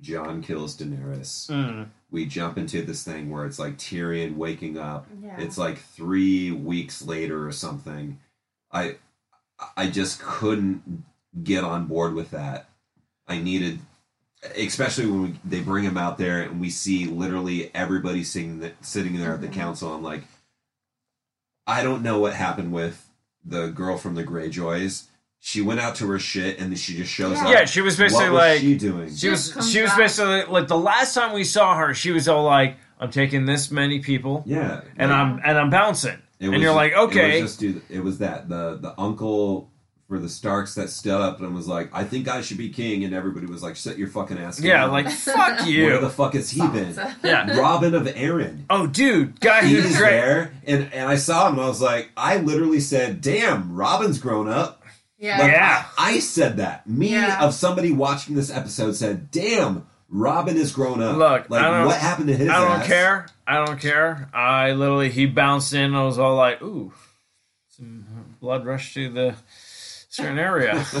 Jon kills Daenerys, Mm. we jump into this thing where it's like Tyrion waking up. Yeah. It's like three weeks later or something. I I just couldn't get on board with that. I needed, especially when we, they bring him out there and we see literally everybody sitting th- sitting there at the Mhm. council. I'm like, I don't know what happened with the girl from the Greyjoys. She went out to her shit and then she just shows Yeah. up. Yeah, she was basically what was like she doing? she was Just she was basically like the last time we saw her, she was all like, "I'm taking this many people yeah, and like- I'm and I'm bouncing." It and was you're ju- like, It "Okay." was, just, dude, it was that the the uncle for the Starks that stood up and was like, "I think I should be king," and everybody was like, "Sit your fucking ass down." Yeah, like fuck you. where the fuck has he been? Yeah. Robin of Arryn. Oh, dude, guy who's He's there, and and I saw him. I was like, I literally said, "Damn, Robin's grown up." Yeah. Like, Yeah. I, I said that. Me Yeah. of somebody watching this episode said, "Damn, Robin has grown up." Look, like I don't- what happened to his? I don't ass? care. I don't care. I literally he bounced in. I was all like, "Ooh, some blood rush to the certain area."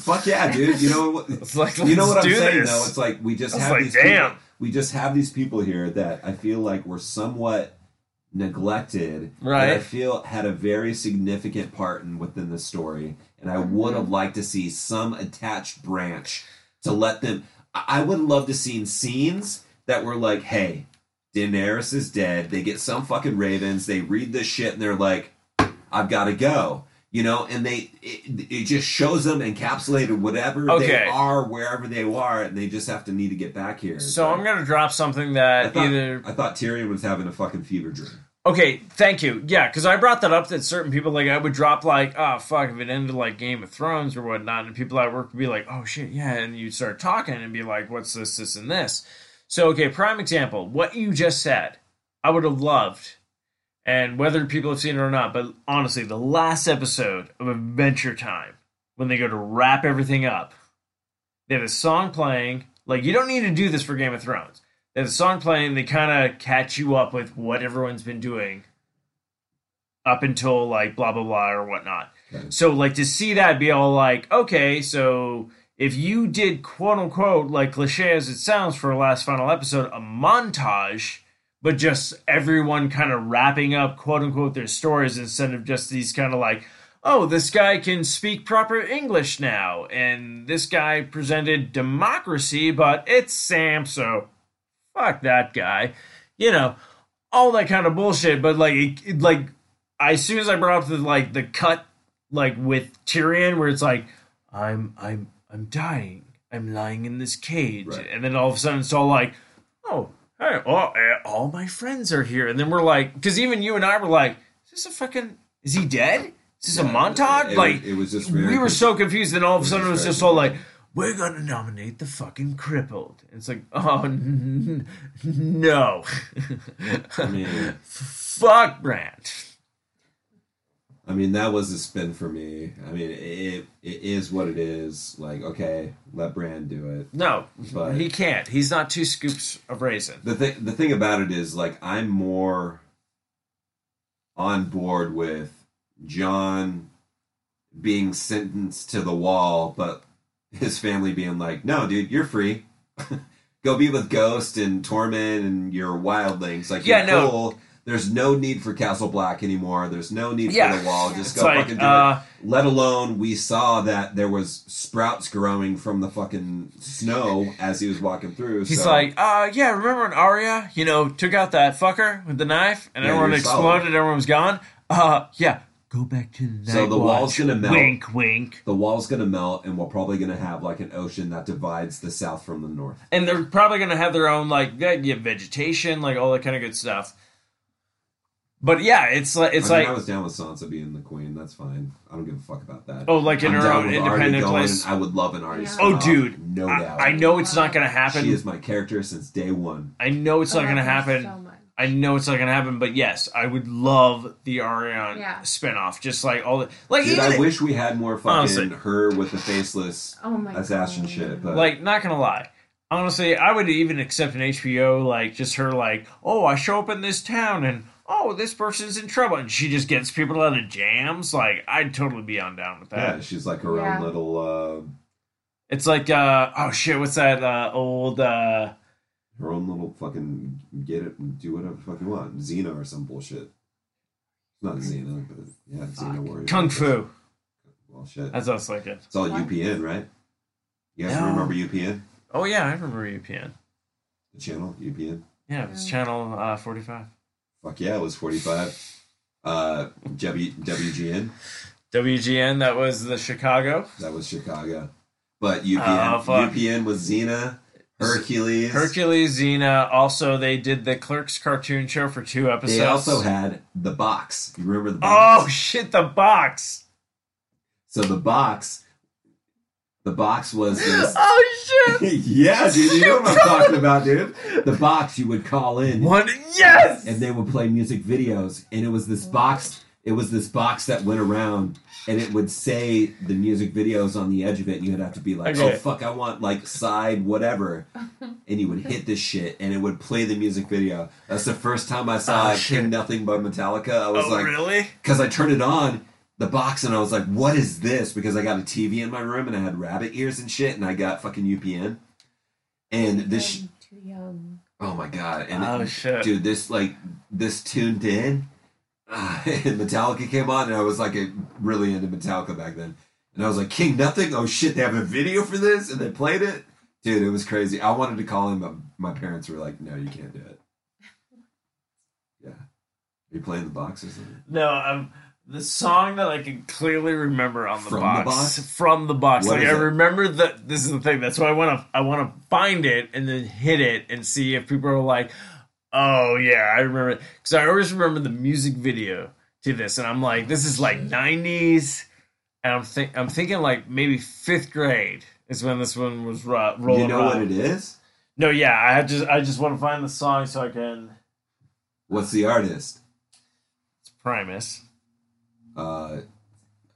Fuck yeah, dude! You know what? It's like, you know what I'm saying this. though. It's like we just I have like, these. damn. People, we just have these people here that I feel like we're somewhat neglected. that I feel had a very significant part in within the story, and I would have mm-hmm. liked to see some attached branch to let them. I would love to seen scenes that were like, "Hey, Daenerys is dead." They get some fucking ravens. They read this shit, and they're like, "I've got to go." You know, and they it, it just shows them encapsulated whatever they are wherever they are, and they just have to need to get back here. So But I'm gonna drop something I that thought, either I thought Tyrion was having a fucking fever dream. Okay, thank you. Yeah, because I brought that up that certain people like I would drop like, oh fuck, if it ended like Game of Thrones or whatnot, and people at work would be like, oh shit, yeah, and you'd start talking and be like, what's this, this, and this. So okay, prime example, what you just said, I would have loved, and whether people have seen it or not, but honestly, the last episode of Adventure Time when they go to wrap everything up, they have a song playing. Like you don't need to do this for Game of Thrones. They have a song playing. They kind of catch you up with what everyone's been doing up until like blah blah blah or whatnot. So like to see that be all like okay, so if you did quote unquote like cliche as it sounds for a last final episode, a montage, but just everyone kind of wrapping up quote unquote their stories instead of just these kind of like oh, this guy can speak proper English now, and this guy presented democracy, but it's Sam, so fuck that guy. You know, all that kind of bullshit. But like, it, it- like, I, as soon as I brought up the like the cut, like with Tyrion, where it's like, I'm, I'm, I'm dying. I'm lying in this cage, Right. and then all of a sudden it's all like, oh, hey, oh, eh, all my friends are here, and then we're like, because even you and I were like, is this a fucking, is he dead? Is this a montage? it- like, it was just we were so confused, and all of a sudden it was just all like, we're gonna nominate the fucking crippled. It's like, oh n- no, I mean, fuck Bran. I mean that was a spin for me. I mean, it it is what it is. Like, okay, let Bran do it. No, But- he can't. He's not two scoops of raisin. The thing the thing about it is like I'm more on board with Jon being sentenced to the wall, but his family being like, "No, dude, you're free. Go be with Ghost and Tormund and your wildlings. Like, Yeah, you're no. cool. There's no need for Castle Black anymore. There's no need Yeah. for the wall. Just It's go like, fucking do uh, it. Let alone we saw that there was sprouts growing from the fucking snow as he was walking through. He's so- like, uh, yeah, remember when Arya, you know, took out that fucker with the knife and Yeah, everyone exploded, solid. everyone was gone? Uh, yeah. Go back to the So the wall's gonna melt. Wink, wink. the wall's gonna melt, and we're probably gonna have like an ocean that divides the south from the north. And they're probably going to have their own, like, yeah, vegetation, like, all that kind of good stuff. But yeah, it's like, it's I mean, like, I was down with Sansa being the queen. That's fine. I don't give a fuck about that. oh, like in I'm her own with Arya independent going. place. I would love an Arya. Yeah. Oh, dude. no I, doubt. I know it's not going to happen. she is my character since day one. I know it's I not going to happen. So. I know it's not going to happen, but yes, I would love the Ariana Yeah. spinoff. Just like all the like, Dude, even I wish we had more fucking Honestly. her with the faceless Oh my assassin god. shit. But like not gonna lie. Honestly, I would even accept an HBO like just her like, oh, I show up in this town and oh, this person's in trouble, and she just gets people out of jams. Like, I'd totally be on down with that. yeah, she's like her Yeah. own little. uh It's like, uh, oh shit, what's that uh, old? uh her own little fucking get it do whatever the fuck you want. Xena or some bullshit. Not Xena, but yeah, Xena Warrior. Kung Fu. Well, shit. That's what I was thinking. It's all What? UPN, right? You guys No. remember UPN? Oh yeah, I remember UPN. The channel, UPN? Yeah, it was channel uh, forty-five. Fuck yeah, it was 45. Uh, w, WGN, WGN. That was the Chicago. that was Chicago. But UPN, Oh. UPN was Xena, Hercules. Hercules, Xena. Also, they did the Clerks cartoon show for two episodes. They also had The Box. You remember The Oh shit, the box. So The Box, The Box was this. Oh shit. yeah, dude, you know what I'm talking about, dude. The Box, you would call in. One. Yes. and they would play music videos and it was this box it was this box that went around and it would say the music videos on the edge of it and you'd have to be like Okay. oh fuck i want like side whatever and you would hit this shit and it would play the music video that's the first time i saw Oh, shit. king nothing by metallica i was oh like really? because i turned it on the box and i was like what is this? Because i got a tv in my room and i had rabbit ears and shit and i got fucking upn and this I'm too young. oh my god. And Oh shit. dude this like this tuned in uh, and metallica came on and i was like a, really into metallica back then. And i was like king nothing? Oh shit they have a video for this? And they played it. Dude it was crazy. I wanted to call him but my parents were like no you can't do it. Yeah. Are you playing the box or something? No, um, the song that I can clearly remember on the From box, the box? from the box. What like I it? remember that. This is the thing. That's why I want to. I want to find it and then hit it and see if people are like, "Oh yeah, I remember." it. Because I always remember the music video to this, and I'm like, "This is like '90s," and I'm think I'm thinking like maybe fifth grade is when this one was ro- rolling. you know what it is No, yeah, I just I just want to find the song so I can. what's the artist It's Primus. Uh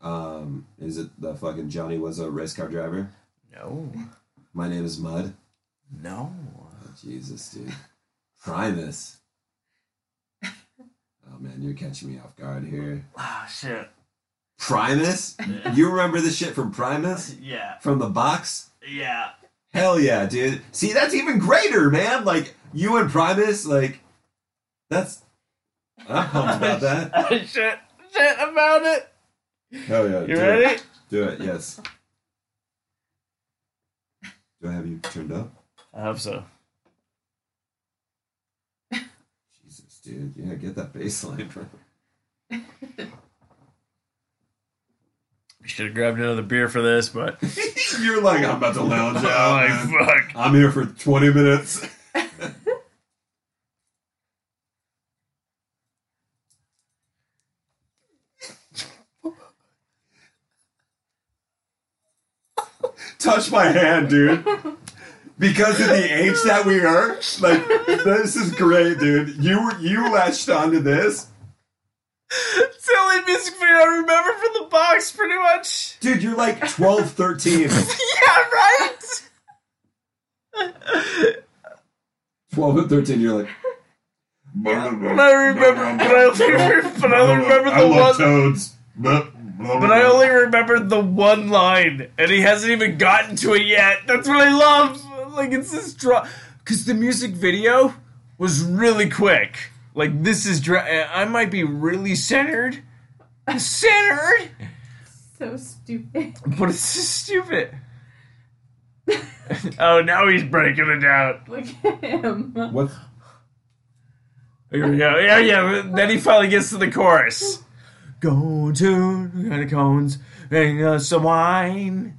um is it the fucking johnny was a race car driver No, my name is mud no. Oh, Jesus, dude. Primus. Oh man, you're catching me off guard here. Ah, shit. Primus? You remember the shit from Primus? Yeah, From the box? yeah. Hell yeah, dude. See, that's even greater, man. Like, you and Primus, like, that's. I'm pumped about that. shit, shit about it. Hell yeah. You do ready? It. Do it, yes. Do I have you turned up? I hope so. Jesus, dude. Yeah, get that bass line, bro. We should have grabbed another beer for this, but You're like, I'm about to lounge out. like, man. fuck. I'm here for 20 minutes. Touch my hand, dude. Because of the age that we are, like this is great, dude. You you latched onto this, It's the only music video I remember from the box, pretty much. dude. You're like 12, 13. yeah, right. 12 and 13, you're like. But I remember, but I only, but I remember I the love one. toads. But I only remember the one line, and he hasn't even gotten to it yet. That's what I love. Like it's this draw, because the music video was really quick. Like this is dra- I might be really centered, centered, so stupid. but it's just stupid. oh, now he's breaking it down. Look at him. What's Here we go. Yeah, yeah. Then he finally gets to the chorus. Go to the catacombs, bring us some wine.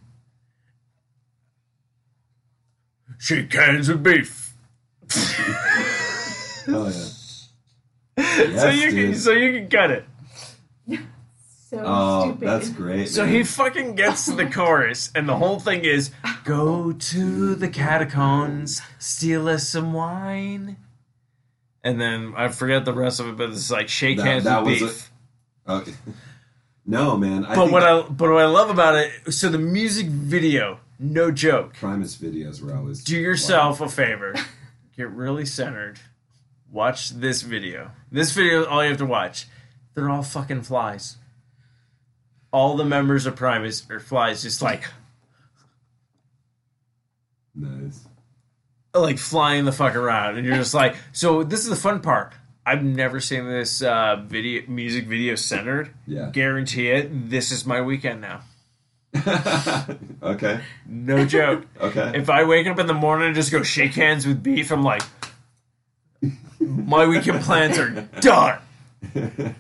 Shake hands with beef. oh yeah? so you can, dude. so you can cut it. So Oh, stupid. that's great. So man. he fucking gets to the chorus, and the whole thing is go to the catacombs, steal us some wine. And then I forget the rest of it, but it's like shake That- hands that with was beef. Okay. No, man. I But what I but what I love about it, so the music video, no joke. Primus videos were always Do yourself a favor, get really centered, watch this video. This video, is all you have to watch. They're all fucking flies. All the members of Primus are flies, just like nice. like flying the fuck around, and you're just like. So this is the fun part. I've never seen this uh, video music video centered. Yeah. Guarantee it. This is my weekend now. okay. No joke. Okay. If I wake up in the morning and just go shake hands with beef, I'm like, my weekend plans are done.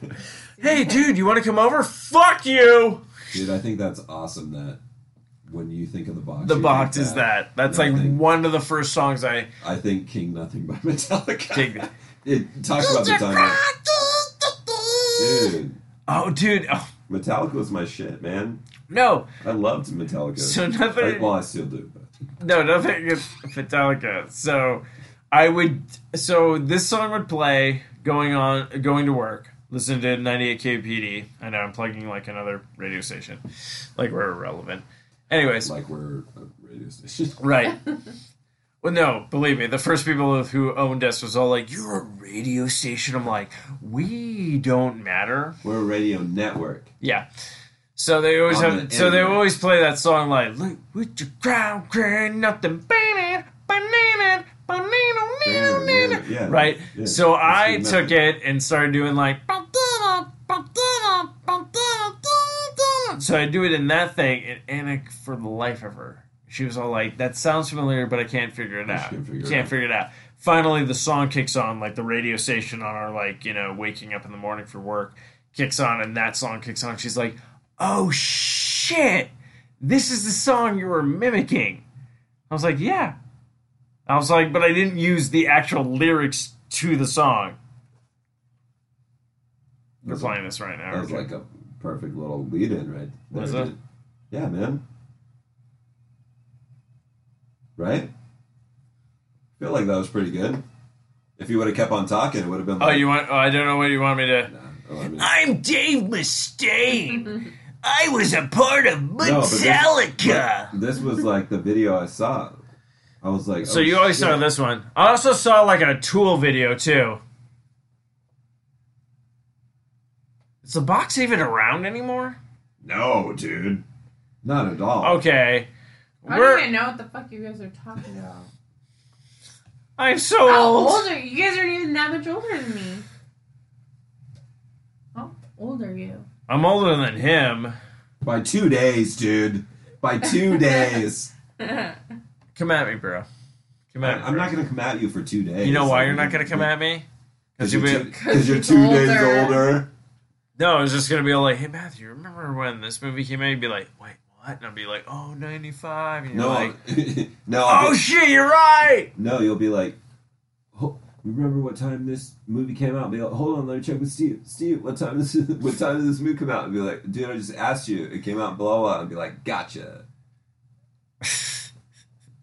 Hey, dude, you want to come over? Fuck you. Dude, I think that's awesome that when you think of the box, The box is that. That's Yeah, I like think- one of the first songs I I think King Nothing by Metallica. Dig. It talks about the time. Dude, Oh, dude. Oh, Metallica was my shit, man. no, I loved Metallica. So nothing- I- well, I still do, but no, nothing against Metallica. So I would. So this song would play going on, going to work. Listen to 98 KUPD. I know I'm plugging like another radio station, like we're irrelevant. Anyways, like we're a radio station. Right. well, no, believe me, the first people who owned us was all like, "You're a radio station." I'm like, "We don't matter." We're a radio network. Yeah. So they always On have. the So they internet. always play that song like, "Look with your crown, grand nothing, banana, banana, banana, Yeah, Right. yeah, so I took it and started doing like. So I do it in that thing, and Anna, for the life of her, she was all like, "That sounds familiar, but I can't figure it out. can't figure it can't out." figure it out." Finally, the song kicks on, like the radio station on our like you know waking up in the morning for work kicks on, and that song kicks on. She's like, "Oh shit, this is the song you were mimicking." I was like, "Yeah." I was like, but I didn't use the actual lyrics to the song. We're That's playing this right now. That was like a perfect little lead in, right? there, Was it? Yeah, man. Right? feel like that was pretty good. If you would have kept on talking, it would have been oh, Like, Oh, you want? Oh, I don't know what you want me to. Nah, oh, I mean, I'm Dave Mustaine. I was a part of no, this- Metallica. this was like the video I saw. I was like, so oh, you always shit. saw this one. I also saw like a Tool video too. Is the box even around anymore? No, dude. Not at all. Okay. I We're, don't even know what the fuck you guys are talking about. I'm so How old. old are you? You guys aren't even that much older than me. How old are you? I'm older than him. By two days, dude. By two days. Come at me, bro. Come I, at me. I'm bro. not going to come at you for two days. You know why you're not going to come at me? Because you'll you're, be- two, 'cause you're he's two days older. older. No, it's just gonna be all like, "Hey Matthew, remember when this movie came out?" You'd be like, "Wait, what?" And I'll be like, "Oh, 95. And you're No, like, no, I'll "Oh be- shit, you're right." no. You'll be like, "Ho- remember what time this movie came out? Be like, hold on, let me check with Steve. Steve, what time this? What time did this movie come out? And be like, dude, I just asked you. It came out, blah blah. And be like, gotcha.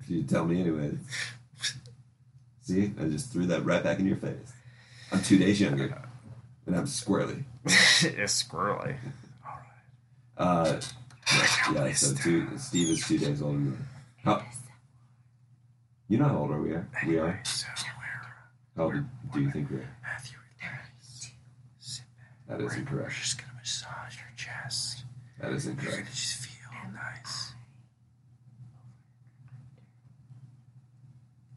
you tell me anyway. See, I just threw that right back in your face. I'm two days younger, and I'm squirrely. it's squirrely. All right. Uh, yeah, so two, Steve is two days older than me. How, you know how old are we are? We are. How old do you think we are? Matthew. That is We're just gonna massage your chest. That is You're gonna incorrect. just feel nice.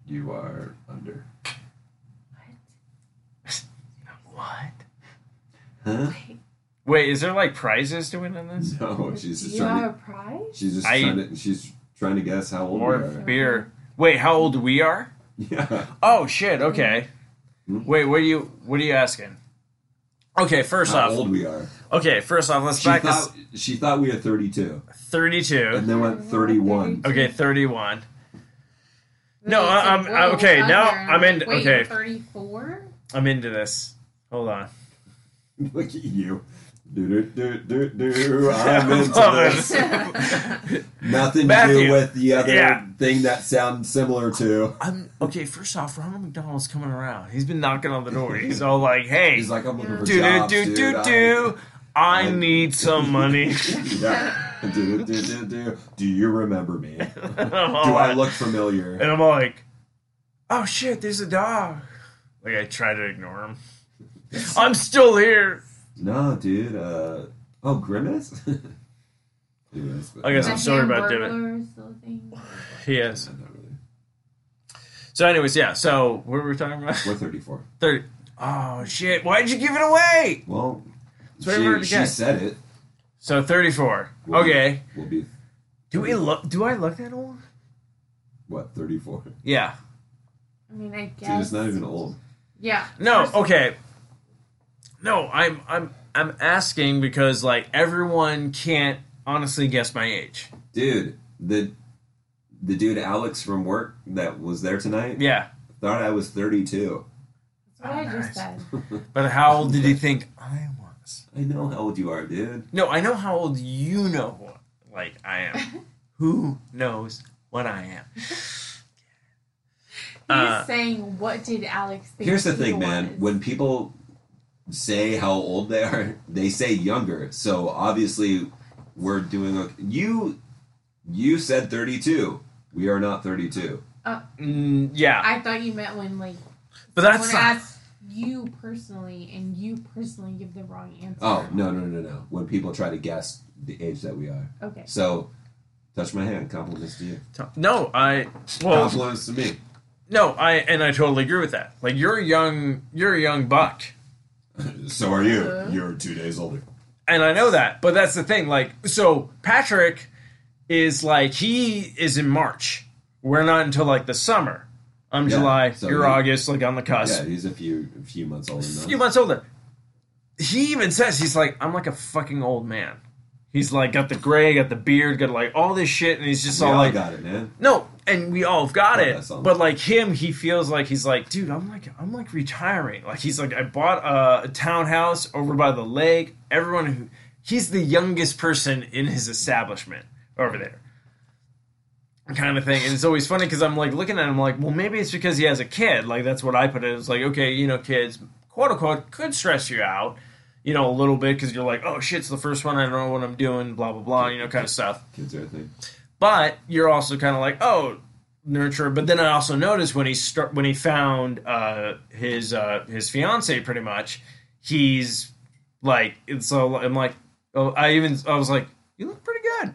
You are under. What? What? Huh? Wait, is there like prizes to win in this? No, she's Do just you have trying a prize? She's just I- trying to. She's trying to guess how old Or we are. beer? Wait, how old we are? Yeah. Oh shit. Okay. Hmm? Wait, what are you? What are you asking? Okay, first How off. old we are. Okay, first off, let's She back thought, she thought we were 32, this. Thirty-two. and then went 31. Okay, thirty-one. No, I- I'm- whoa, okay, now I'm like, in- Wait, okay. Thirty-four. I'm into this. Hold on. Look at you. Do, do, do, do, do. I'm into Love this. it. Nothing to do with the other Yeah. thing that sounds similar to. I'm okay. First off, Ronald McDonald's coming around. He's been knocking on the door. He's all like, "Hey, He's like, I'm looking for do do jobs, do do I- do. I I- need some money." yeah. Do, do, do, do. Do you remember me? Do I'm I like- look familiar? And I'm like, "Oh shit, there's a dog." Like I try to ignore him. I'm still here. No, dude. Uh, oh, Grimace? Anyways, but- I guess I'm sorry about Hamburglar David. still a thing? Yes. Not really. So, anyways, yeah. So, what were we talking about? We're 34. Thirty. Oh shit! Why did you give it away? Well, It's very she, to she guess. said it. So thirty-four. We'll be- Okay. We'll be, Do we look? Do I look that old? what, 34? Yeah. I mean, I guess. Dude, it's not even old. Yeah. No. First- Okay. No, I'm I'm I'm asking because like everyone can't honestly guess my age. Dude, the the dude Alex from work that was there tonight Yeah. thought I was 32. That's what I Oh, just said. But how old did you think I was? I know how old you are, dude. No, I know how old you know what like I am. Who knows what I am? He's Uh, saying, what did Alex think? Here's the he thing, man. When people say how old they are, they say younger. So obviously, we're doing okay. You you said 32. We are not 32. mm, yeah, I thought you meant when, like, but that's someone not, you personally and you personally give the wrong answer. Oh no no no no! When people try to guess the age that we are, Okay. so touch my hand. Compliments to you. no. I well, Compliments to me. no. I and I totally agree with that. Like you're a young, you're a young buck. So are you. Uh. You're two days older. and I know that, but that's the thing. Like, so Patrick is like he is in March. We're not until like the summer. I'm Yeah, July. so you're he- August, like on the cusp. Yeah, he's a few a few months older. a few months older. He even says he's like I'm like a fucking old man. He's like got the gray, got the beard, got like all this shit, and he's just We all all like got it, man. no. And we all have got it, but like him, he feels like he's like, dude, I'm like, I'm like retiring. Like he's like, I bought a, a townhouse over by the lake. Everyone who, he's the youngest person in his establishment over there, kind of thing. And it's always funny because I'm like looking at him like, well, maybe it's because he has a kid. Like that's what I put it. It's like, okay, you know, kids, quote unquote, could stress you out, you know, a little bit because you're like, oh shit, it's the first one. I don't know what I'm doing, blah blah blah, you know, kind of stuff Kids are a thing. but you're also kind of like oh nurture but then i also noticed when he start when he found uh his uh his fiance pretty much he's like it's so i'm like oh i even i was like you look pretty good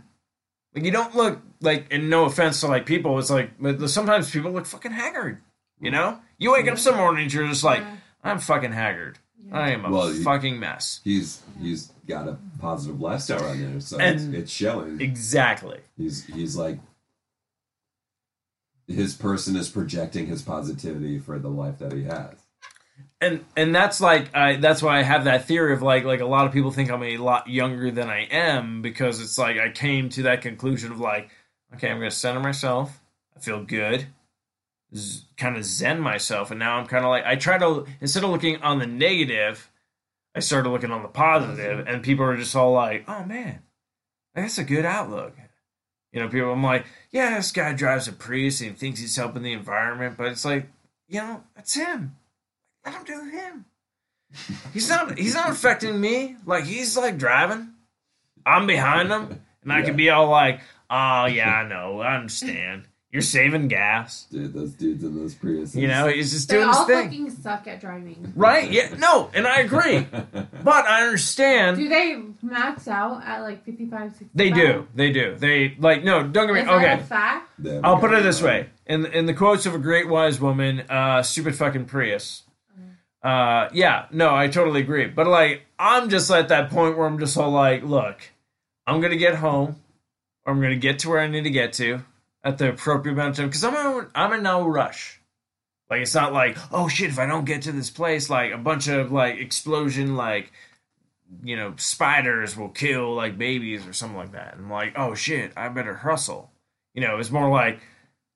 like you don't look like and no offense to like people it's like sometimes people look fucking haggard you know you wake up some mornings you're just like i'm fucking haggard i am a Well, fucking mess He's he's got a positive lifestyle on there, so And- it's, it's showing. exactly He's he's like his person is projecting his positivity for the life that he has. and and that's like I that's why I have that theory of like like a lot of people think I'm a lot younger than I am because it's like I came to that conclusion of like okay I'm gonna center myself I feel good z- kind of zen myself and now I'm kind of like I try to instead of looking on the negative I started looking on the positive mm-hmm. and people are just all like oh man that's a good outlook You know, people. I'm like, yeah, this guy drives a Prius and he thinks he's helping the environment, but it's like, you know, that's him. Let him do him. He's not. He's not affecting me. Like he's like driving. I'm behind him, and I Yeah. can be all like, "Oh yeah, I know, I understand. You're saving gas." Dude, those dudes in those Priuses. You know, he's just They doing his all thing, fucking suck at driving. right? Yeah, no, and I agree, but I understand. Do they max out at like 55, 65? They do. They do. They like no. Don't get me. Is that Okay, a fact? They I'll put it this way: in in the quotes of a great wise woman, uh, "Stupid fucking Prius." Uh, yeah, no, I totally agree. But like, I'm just at that point where I'm just all like, look, I'm gonna get home, or I'm gonna get to where I need to get to at the appropriate amount of time because I'm in, I'm in no rush. Like, it's not like, oh shit, if I don't get to this place, like a bunch of like explosion, like you know, spiders will kill like babies or something like that. And I'm like, oh shit, I better hustle. You know, it's more like,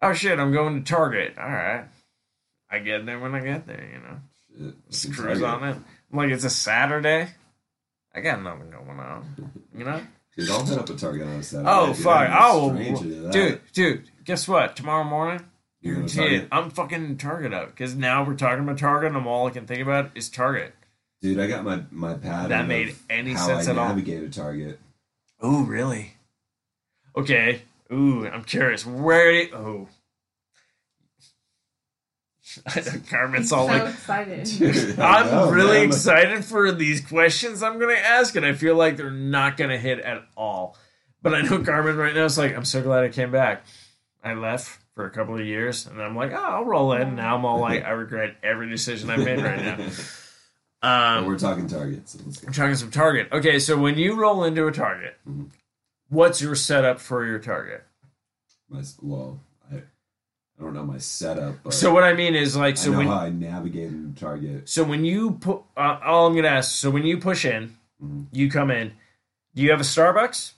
oh shit, I'm going to Target. All right. I get there when I get there, you know. Shit, Just cruise on it. I'm like, it's a Saturday. I got nothing going on. You know? Dude, I'll hit up a Target on a Saturday. Oh dude. fuck. Oh stranger to that. dude, dude, guess what? Tomorrow morning, You're gonna guaranteed, Target? I'm fucking Target up. Because now we're talking about Target and all I can think about is Target. Dude, I got my my pattern. That made any sense I at all. navigate a Target. Oh, really? Okay. Ooh, I'm curious. Where? Oh, Carmen's all so like, excited. Dude, I I'm know, really man. excited for these questions I'm going to ask, and I feel like they're not going to hit at all. But I know Carmen right now is like, I'm so glad I came back. I left for a couple of years, and I'm like, oh, I'll roll in. Now I'm all like, I regret every decision I made right now. Um, we're talking Target, so let's. I'm talking some Target. Okay, so when you roll into a Target, Mhm. what's your setup for your Target? My, well, I, I don't know my setup, but So what I mean is like, I so know when how I navigate in Target. so when you put, uh, all I'm gonna ask, so when you push in, Mhm. you come in, do you have a Starbucks,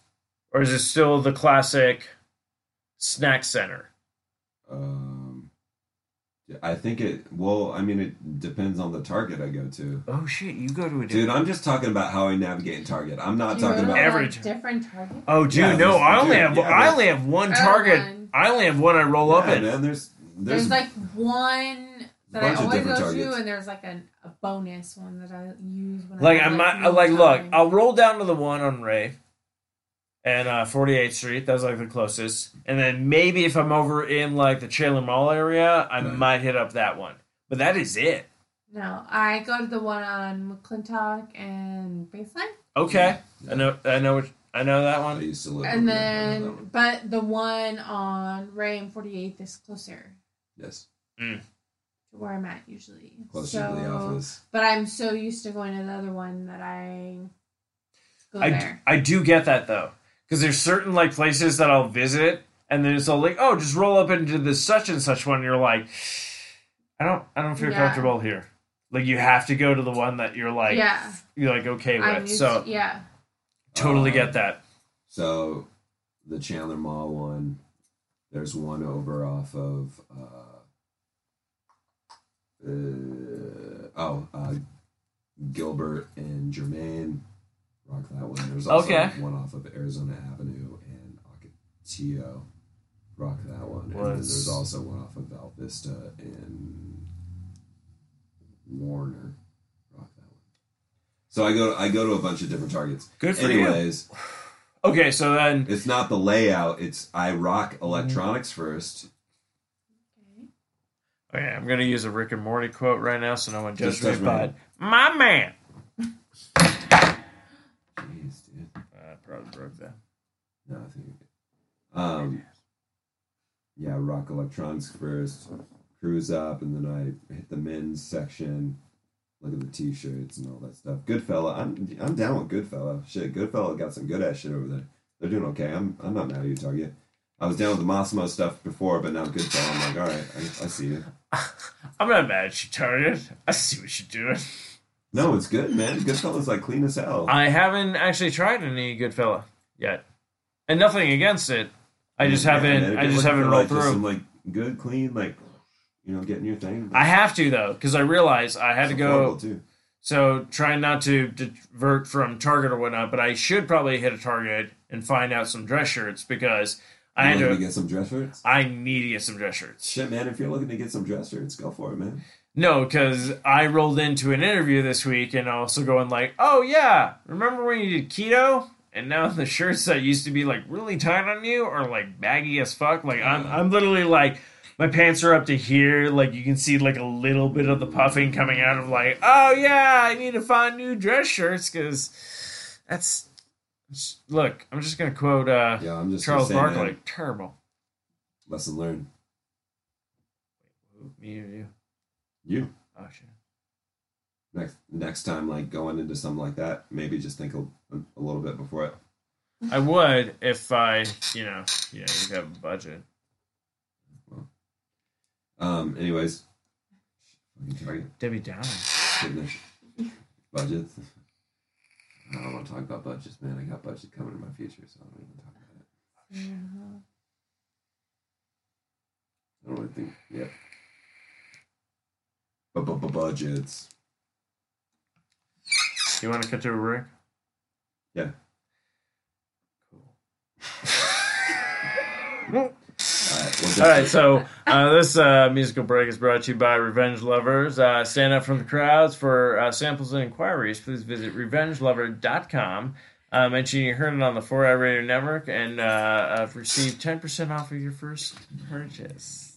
or is it still the classic snack center? Um, I think it. Well, I mean, it depends on the Target I go to. Oh shit, you go to a Dude, I'm just talking about how I navigate in Target. I'm not Do you talking really about. Every like different target. Oh, dude, Yeah, no, I only dude, have yeah, I only have one Oh, Target. One. I only have one I roll up Yeah, in. man, there's There's, there's, like one that I bunch of always go Targets. to, and there's like a, a bonus one that I use when I Like I I have, might like look. I'll roll down to the one on Ray and uh 48th Street. That was like the closest. And then maybe if I'm over in like the Chandler Mall area, I Right. might hit up that one. But that is it. No, I go to the one on McClintock and Baseline, Okay. Yeah. I know I know what I know that I one. used to live. and over there, I know that then but the one on Ray and 48th is closer yes, mm. to where I'm at usually. closer so, to the office. But I'm so used to going to the other one that I go I, d- there. I do get that though. Because there's certain like places that I'll visit and then it's all like, oh, just roll up into this such and such one. You're like, I don't I don't feel Yeah. comfortable here. Like you have to go to the one that you're like yeah, you're like okay I'm with. used So to, yeah. Totally Um, get that. So, the Chandler Mall one, there's one over off of. Uh, uh, oh, uh, Gilbert and Germann. Rock that one. There's also Okay. one off of Arizona Avenue and Ocotillo. Rock that one. And then there's also one off of Val Vista and Warner. Rock that one. So I go I go to a bunch of different targets. Good for you. Anyways, Okay, so then it's not the layout. It's I rock electronics first. okay, I'm gonna use a Rick and Morty quote right now, so no one judges Just me. does But my man, Jeez, dude. I probably broke that. No, I think. Um, yeah, rock electronics first. Cruise up, and then I hit the men's section. Look at the t-shirts and all that stuff. Goodfella, I'm I'm down with Goodfella. Shit, Goodfella got some good ass shit over there. They're doing okay. I'm I'm not mad at you, Target. I was down with the Mossimo stuff before, but now Goodfella, I'm like, all right, I, I see you. I'm not mad at you, Target. I see what you're doing. No, it's good, man. Goodfella's like clean as hell. I haven't actually tried any Goodfella yet, and nothing against it. I just Yeah, haven't. man, I just haven't rolled like, just through. Some like good, clean, like you know, getting your thing. I have to though, because I realized I had to go. too. So trying not to divert from Target or whatnot, but I should probably hit a Target and find out some dress shirts because I You had looking to. to get some dress shirts. I need to get some dress shirts. Shit, man! If you're looking to get some dress shirts, go for it, man. No, because I rolled into an interview this week and also going like, oh yeah, remember when you did keto? And now the shirts that used to be like really tight on you are like baggy as fuck. Like I'm, I'm literally like, my pants are up to here. Like you can see like a little bit of the puffing coming out of like, oh yeah, I need to find new dress shirts because that's. Look, I'm just gonna quote uh, Yeah, I'm just Charles Barkley. man, Terrible. lesson learned. Me or you? You Oh shit. next next time, like going into something like that, maybe just think a, a little bit before it. I would if I, you know, yeah, you have a budget. Um. Anyways, fucking target Debbie Downer. goodness. budgets. I don't want to talk about budgets, man. I got budget coming in my future, so I don't even talk about it. I don't really think. Yep. Bu- Budgets. You want to cut to a break? Yeah. Cool. All right. Well, All right, so uh, this uh, musical break is brought to you by Revenge Lovers. Uh, stand up from the crowds for uh, samples and inquiries. Please visit revengelover.com. Uh, mention you heard it on the 4i Radio Network and uh, uh, receive 10% off of your first purchase.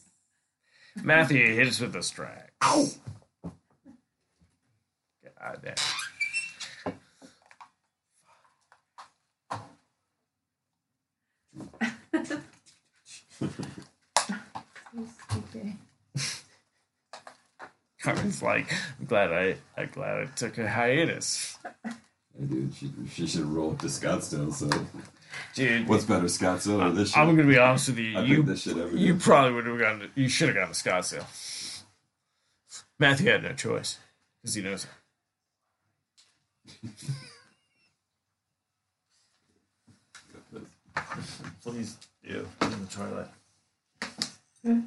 Matthew, hit us with this strike. Ow! God damn. Carmen's like, I'm glad I, I'm glad I took a hiatus. Dude, she, she should roll up to Scottsdale. So, Dude, what's better, Scottsdale or this shit? I'm gonna be honest with you. I you think this shit ever you did. probably would have gone. To, you should have gone to Scottsdale. Matthew had no choice because he knows. Please do in the toilet. Hmm.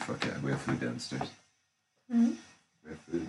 Fuck yeah, we have food downstairs. Mhm. We have food.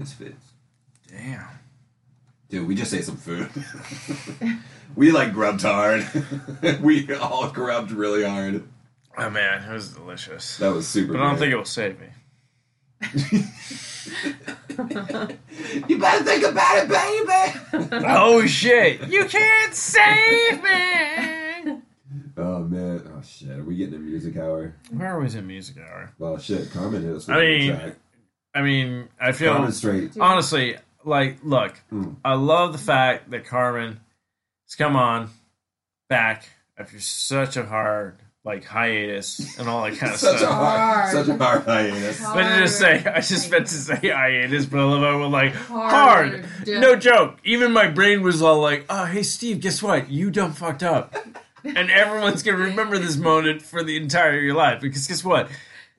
Misfits. Damn. Dude, we just ate some food. we like grubbed hard. we all grubbed really hard. Oh man, it was delicious. That was super. But I don't great. think it will save me. You better think about it, baby. oh shit! You can't save me. oh man. Oh shit. Are we getting a music hour? Where was it? Music hour. Well, shit. Carmen hit us with mean, track. I mean, I feel Carmen straight. honestly like. Look, Mm. I love the fact that Carmen has come on back after such a hard like hiatus and all that kind of Such a stuff. hard, Hard. such a hard hiatus. But to just say, I just meant to say hiatus, but I love how we're like hard. Hard. No joke. Even my brain was all like, "Oh, hey Steve, guess what? You done fucked up," and everyone's gonna remember this moment for the entire of your life because guess what?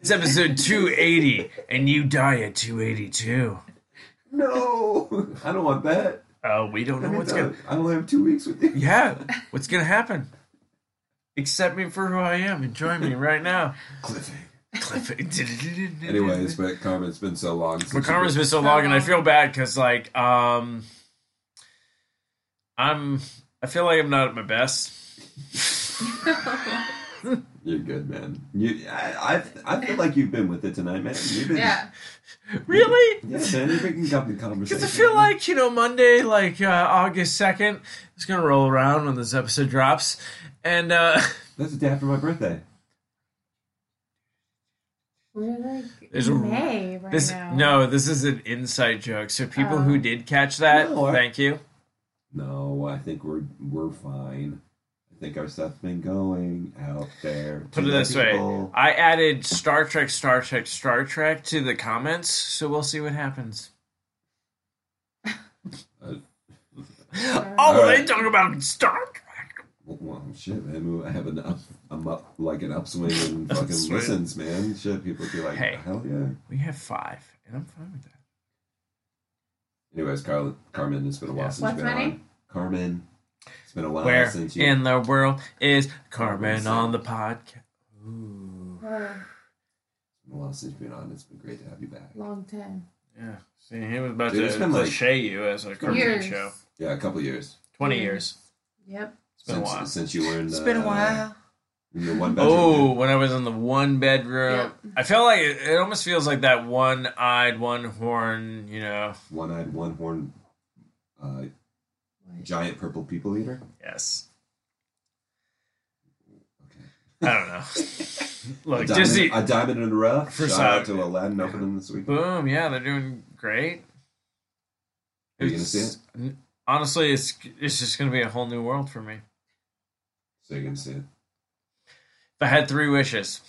It's episode two eighty, and you die at two eighty two. No, I don't want that. Oh, we don't know I, mean, what's gonna. I only have two weeks with you. Yeah, what's gonna happen? Accept me for who I am. Enjoy me right now. Cliffing. Cliff. Anyways, but Carmen, it's been so long. Since But you've Karma's been- been so long, and I feel bad because like um, I'm I feel like I'm not at my best. You're good, man. You, I, I, I feel like you've been with it tonight, man. You've been, Yeah. Really? yeah, man. You're picking up the conversation. Because I feel like you know Monday, like uh, August second, it's gonna roll around when this episode drops, and uh, that's the day after my birthday. We're like There's a- May right this now. no, this is an inside joke. So people Oh. who did catch that, No, I- thank you. No, I think we're we're fine. I think our stuff's been going out there. Put it the this way. I added Star Trek, Star Trek, Star Trek to the comments, so we'll see what happens. Uh, oh, Alright. they talk about Star Trek. Well, shit, man. I have an up, I'm up like an upswing and fucking Upswing. listens, man. Shit, people be like, Hey. hell yeah. We have five, and I'm fine with that. Anyways, Carl, Carmen, it's been a while Yeah. since What's you've been my on. name? Carmen, it's been a while Where since you. in the world is Carmen Carmen on the podcast? Ooh. Oh, It's been a while since you've been on. It's been great to have you back. long time. Yeah. See, he was about Dude, it's to been like- cliche you as a cartoon Years. show. Yeah, a couple years. 20 Years. years. Yep. It's been a since, while. since you were learned. It's been a uh, while. In your one bedroom. Oh, when I was in the one bedroom, Yep. I felt like it, it almost feels like that one eyed, one horn, you know. One eyed, one horn, uh, giant purple people eater. Yes. Okay. I don't know. a, Look, diamond, Disney. a diamond in the rough. For Shout side- out to Aladdin opening this week. Boom. Yeah, they're doing great. Are you gonna see It's- Honestly, it's it's just going to be a whole new world for me. So you're gonna see it. If I had three wishes,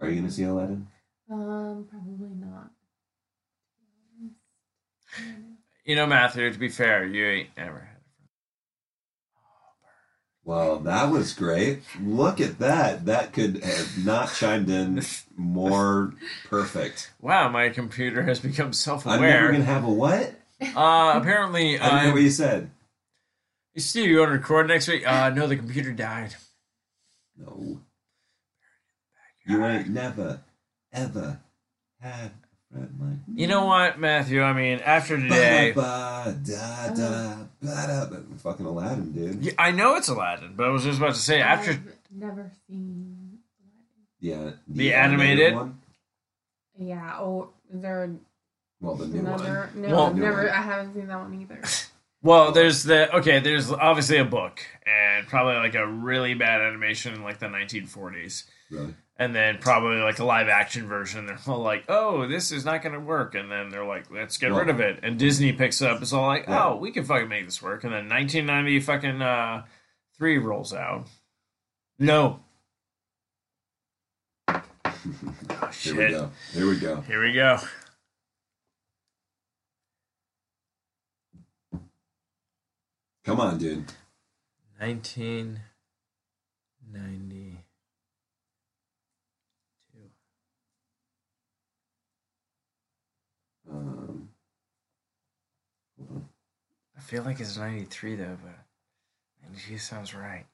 Are you gonna see Aladdin? Um, probably not. you know, Matthew. To be fair, you ain't ever had. A friend. Well, that was great. Look at that. That could have not chimed in more perfect. Wow, my computer has become self-aware. I'm never gonna have a what? Uh, apparently, I didn't know uh, what you said. Steve, you want to record next week? Uh, no, the computer died. No. You ain't never, ever had a friend like You know what, Matthew? I mean, after today, Ba, da, da, da, da. Fucking Aladdin, dude. Yeah, I know it's Aladdin, but I was just about to say after. I've never seen. Yeah. The animated? one. Yeah. Oh, is there Well, the new another? one. No, Well- I've never. one. I haven't seen that one either. Well, there's the okay. There's obviously a book and probably like a really bad animation in like the 1940s, Really? And then probably like a live action version. They're all like, "Oh, this is not going to work," and then they're like, "Let's get Well- rid of it." And Disney picks up. It's all like, Yeah. "Oh, we can fucking make this work." And then 1990 fucking uh, three rolls out. No. Oh, Here we go. Here we go. Here we go. Come on, dude. 1992. Um, hold on. I feel like it's 93 though, but 92 sounds right.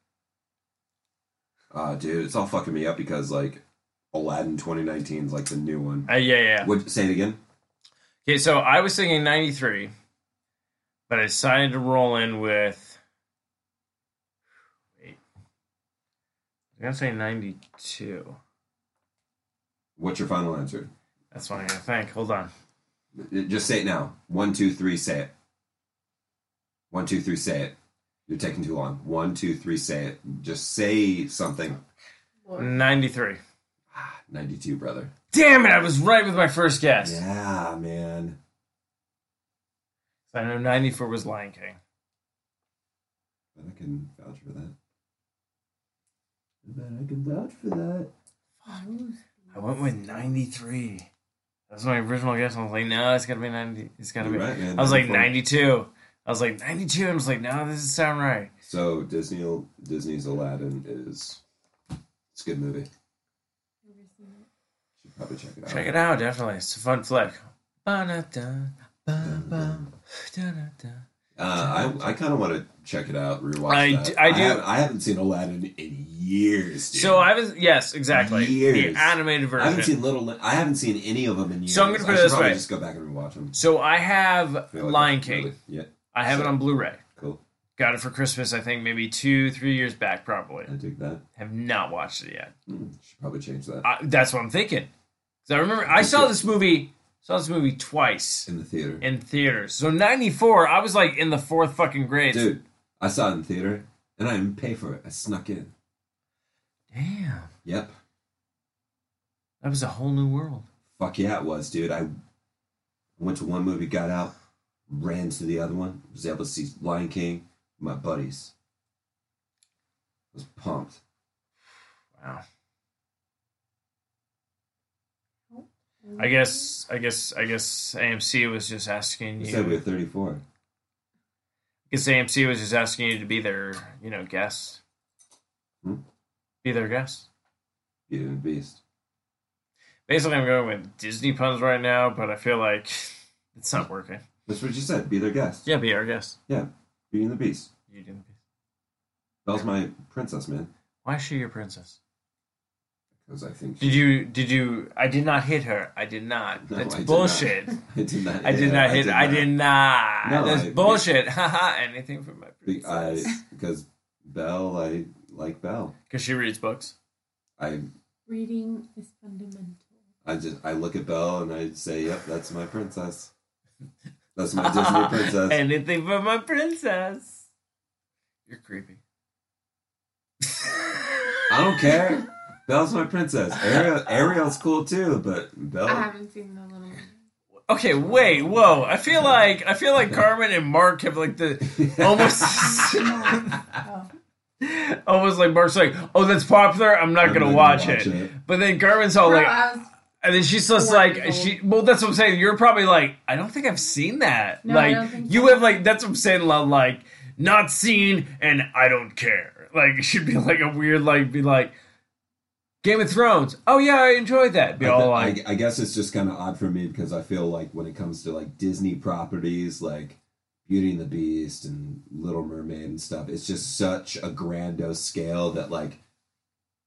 Uh, dude, it's all fucking me up because like Aladdin 2019 is like the new one. Uh, yeah, yeah. Would say it again? Okay, so I was thinking 93, but I decided to roll in with. Wait. I'm going to say 92. What's your final answer? That's what I'm going to think. Hold on. Just say it now. One, two, three, say it. One, two, three, say it. You're taking too long. One, two, three, say it. Just say something. 93. Ah, 92, brother. Damn it, I was right with my first guess. Yeah, man. I know 94 was Lion King. I can vouch for that. But I can vouch for that. I went with 93. That's my original guess. I was like, no, it's got to be 90. It's got to You're be. right, man. I was like 92. I was like 92, and I was like, no, this doesn't sound right. So Disney, Disney's Aladdin is it's a good movie. Should probably check it out. Check it out, definitely. It's a fun flick. Uh, I I kind of want to check it out, rewatch I that. d- I do- haven't, I haven't seen Aladdin in years. Dude. So I was yes, exactly. Years. The animated I haven't seen Little. I haven't seen any of them in years. So I'm gonna put I it this way. Just go back and rewatch them. so I have like Lion it's King. really- yeah, I have it on Blu-ray. cool. Got it for Christmas. I think maybe two, three years back, probably. I dig that. Have not watched it yet. Hmm, should probably change that I, that's what I'm thinking. Because I remember I saw this movie. Saw this movie twice in the theater. in theaters. So '94, I was like in the fourth fucking grade. Dude, I saw it in the theater, and I didn't pay for it. I snuck in. Damn, Yep. that was a whole new world. Fuck yeah, it was, dude. I went to one movie, got out, ran to the other one, was able to see Lion King my buddies. was pumped. Wow. I guess, I guess, I guess AMC was just asking You you. said we were 34. I guess AMC was just asking you to be their, you know, guest. Hmm? Be their guest. Beauty and the Beast. Basically, I'm going with Disney puns right now, but I feel like it's not working. That's what you said. Be their guest. Yeah, be our guest. Yeah, Beauty and the Beast. You do. Belle's my princess, man. Why is she your princess? Because I think Did you? Did you? I did not hit her. I did not. No, That's I did bullshit. I did not. I did not hit. I did not. No, That's I- bullshit. Haha. Anything from my Be- I princess. because Belle, I like Belle. Because she reads books. I Reading is fundamental. I just I look at Belle and I say, "Yep, that's my princess. That's my Disney princess." Anything for my princess. You're creepy. I don't care. Belle's my princess. Ariel, Ariel's cool too, but Belle. I Belle. haven't seen the little. Okay, wait, whoa. I feel like I feel like Carmen and Mark have like the almost almost like Mark's like, oh, that's popular. I'm not I'm gonna not watch, gonna watch it. it. But then Carmen's all Bro, like, I was, and then she's just Four like, years she. Well, that's what I'm saying. You're probably like, I don't think I've seen that. No, I like don't think you so. have like that's what I'm saying. lo- Like not seen, and I don't care. Like it should be like a weird like be like. Game of Thrones. Oh yeah, I enjoyed that. Be I, all th- like, I, I guess it's just kind of odd for me because I feel like when it comes to like Disney properties, like Beauty and the Beast and Little Mermaid and stuff, it's just such a grandiose scale that like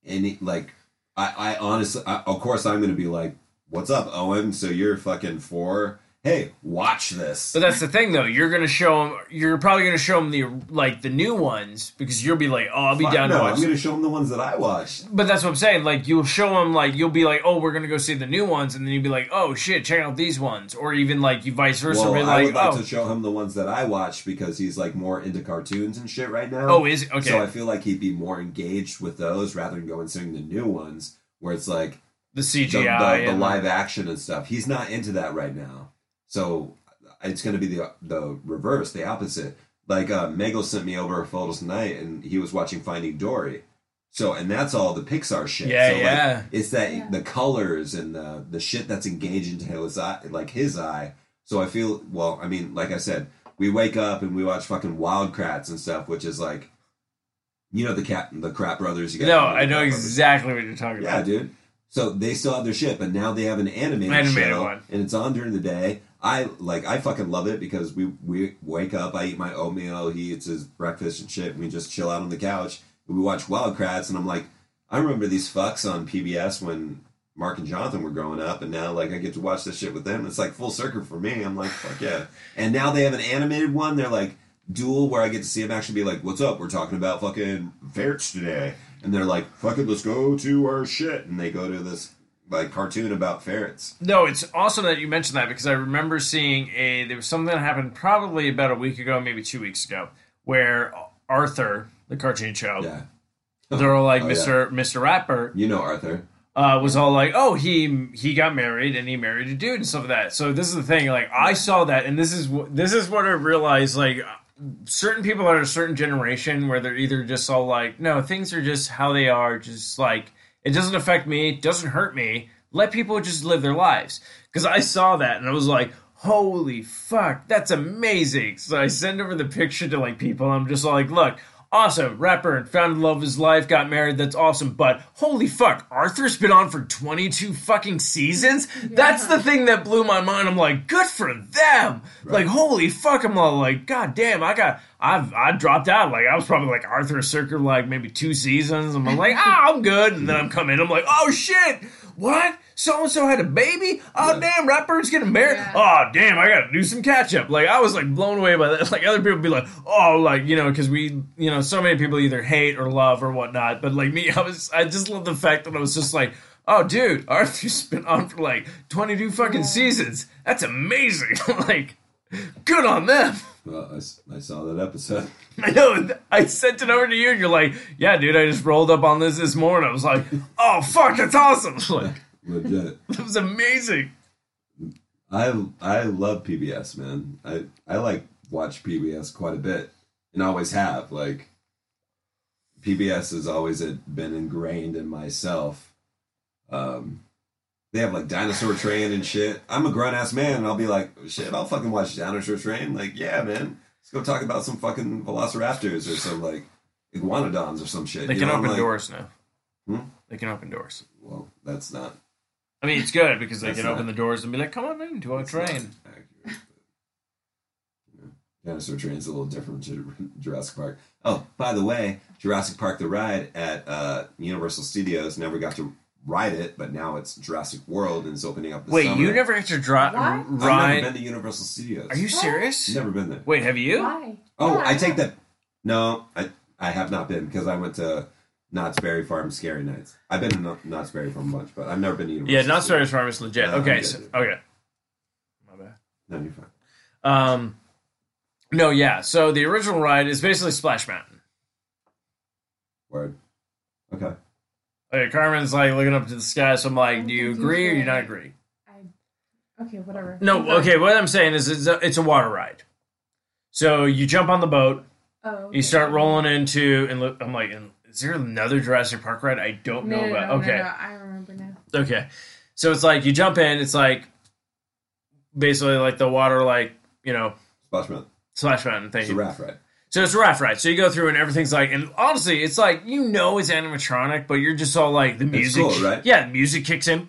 any like I, I honestly, I, of course, I'm gonna be like, "What's up, Owen? So you're fucking for? Hey, watch this." But that's the thing, though. You're gonna show them. You're probably gonna show them the like the new ones because you'll be like, "Oh, I'll be Fuck down no, to I'm gonna show them the ones that I watched. But that's what I'm saying. Like you'll show them, like you'll be like, "Oh, we're gonna go see the new ones," and then you'll be like, "Oh shit, check out these ones," or even like you vice versa. Well, be I would like "Oh, to show him the ones that I watched because he's like more into cartoons and shit right now. oh, is it? okay?" So I feel like he'd be more engaged with those rather than going seeing the new ones where it's like the the, CGI, the, the and live action and stuff. He's not into that right now. So it's going to be the the reverse, the opposite. Like uh, Mego sent me over a photo tonight, and he was watching Finding Dory. So and that's all the Pixar shit. Yeah, so, like, yeah. it's that Yeah. the colors and the the shit that's engaging to his eye, like his eye. So I feel well. I mean, like I said, we wake up and we watch fucking Wild Kratts and stuff, which is like, you know, the cat, the Kratt Brothers. You guys No, know I know Kratt Brothers. exactly what you're talking Yeah, about. Yeah, dude. So they still have their shit, but now they have an animated, Animated show, one. and it's on during the day. I like, I fucking love it because we we wake up, I eat my oatmeal, he eats his breakfast and shit, and we just chill out on the couch. We watch Wild Kratts, and I'm like, I remember these fucks on PBS when Mark and Jonathan were growing up, and now like I get to watch this shit with them. It's like full circle for me. I'm like, fuck yeah. And now they have an animated one. They're like dual, where I get to see them actually be like, "What's up? We're talking about fucking ferrets today," and they're like, "Fucking let's go to our shit," and they go to this like cartoon about ferrets. No, it's awesome that you mentioned that because I remember seeing a there was something that happened probably about a week ago, maybe two weeks ago, where Arthur, the cartoon show, Yeah, they're all like Oh, yeah. Mr. Mr. Ratburn, you know Arthur. uh, was all like, "Oh, he he got married and he married a dude and stuff like that." So this is the thing. Like I saw that, and this is this is what I realized. Like certain people are a certain generation where they're either just all like, "No, things are just how they are. Just like it doesn't affect me, doesn't hurt me. Let people just live their lives." Because I saw that and I was like. Holy fuck, that's amazing. So I send over the picture to like people. I'm just like, look, awesome. Ratburn and found the love of his life got married. That's awesome. But holy fuck arthur's been on for 22 fucking seasons? That's the thing that blew my mind. I'm like good for them. Like holy fuck. I'm all like god damn i got i've i dropped out. Like i was probably like arthur circa like maybe two seasons. I'm like ah i'm good. And then i'm coming. I'm like oh shit what so and so had a baby. Oh Yeah. damn, Ratburn's getting married. Yeah. Oh damn, I gotta do some catch up. Like I was like blown away by that. Like other people be like, oh, like you know, because we, you know, so many people either hate or love or whatnot. But like me, I was, I just love the fact that I was just like, oh dude, Arthur's been on for like twenty two fucking seasons. That's amazing. like, good on them. Well, I, I saw that episode. I know. I sent it over to you, and you're like, "Yeah, dude, I just rolled up on this this morning." I was like, "Oh fuck, that's awesome!" Like, Legit. it was amazing. I I love PBS, man. I I like watch PBS quite a bit, and always have. Like PBS has always been ingrained in myself. Um, they have like Dinosaur Train and shit. I'm a grown ass man, and I'll be like, shit, I'll fucking watch Dinosaur Train. Like, yeah, man, let's go talk about some fucking Velociraptors or some like iguanodons or some shit. They you can know? Open like, doors now. Hmm? They can open doors. Well, that's not. I mean, it's good because they can open the doors and be like, "Come on in into our train." accurate, but, Dinosaur Train's a little different to Jurassic Park. Oh, by the way, Jurassic Park the ride at uh, Universal Studios never got to ride it, but now it's Jurassic World and it's opening up. This Wait, summer. you never get to dri- What? I've never been to Universal Studios. Are you serious? Never been there. Wait, have you? Why? Oh, Yeah, I take have. that. No, I I have not been because I went to Knott's Berry Farm Scary Nights. I've been to Knott- Knott's Berry Farm a bunch, but I've never been to Universal. Yeah, not Studios. Stories Farm is legit. I'm okay, good, so, okay. My bad. No, you're fine. Um, no, yeah. So the original ride is basically Splash Mountain. Word. Okay. Okay, Carmen's like looking up to the sky, so I'm like, do you agree or do you not agree? I, okay, whatever. No, okay. What I'm saying is, it's a, it's a water ride. So you jump on the boat, Oh, you start rolling into, and look, I'm like, is there another Jurassic Park ride? I don't No, know no, about. no, no, okay, no, I remember now. okay. So it's like you jump in. It's like basically like the water, like you know, Splash Mountain. Splash Mountain thing. It's a raft ride. So it's a raft ride. So you go through and everything's like, and honestly, it's like you know it's animatronic, but you're just all like the music, cool, right? Yeah, the music kicks in,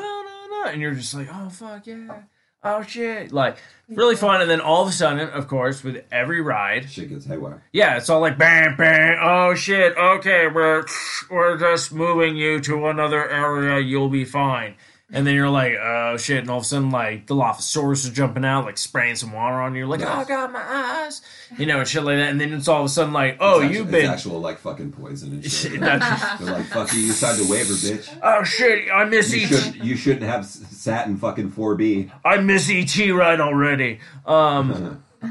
and you're just like, oh fuck yeah, oh shit, like really fun. And then all of a sudden, of course, with every ride, Shit gets haywire. yeah, it's all like bam, bam, oh shit, okay, we're we're just moving you to another area, you'll be fine. And then you're like, oh shit, and all of a sudden, like the Dilophosaurus is jumping out, like spraying some water on you, like, Nice. oh god, my eyes, you know, and shit like that. And then it's all of a sudden like, oh, It's actu- you've it's been, actual like fucking poison and shit. That's- They're like, fuck you, you signed a waiver, bitch. oh shit, I miss You ET, should you shouldn't have s- sat in fucking 4B. I miss ET right already. Um, I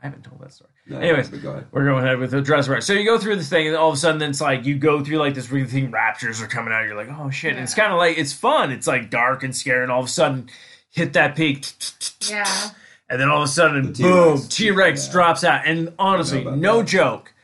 haven't told that story. No, Anyways, go. We're going ahead with the dress right. So you go through this thing, and all of a sudden, it's like you go through like this weird thing. Raptors are coming out. You're like, oh shit! And it's kind of like it's fun. It's like dark and scary, and all of a sudden, hit that peak, Yeah. and then all of a sudden, The boom, T Rex Yeah. drops out. And honestly, I know about no that. joke.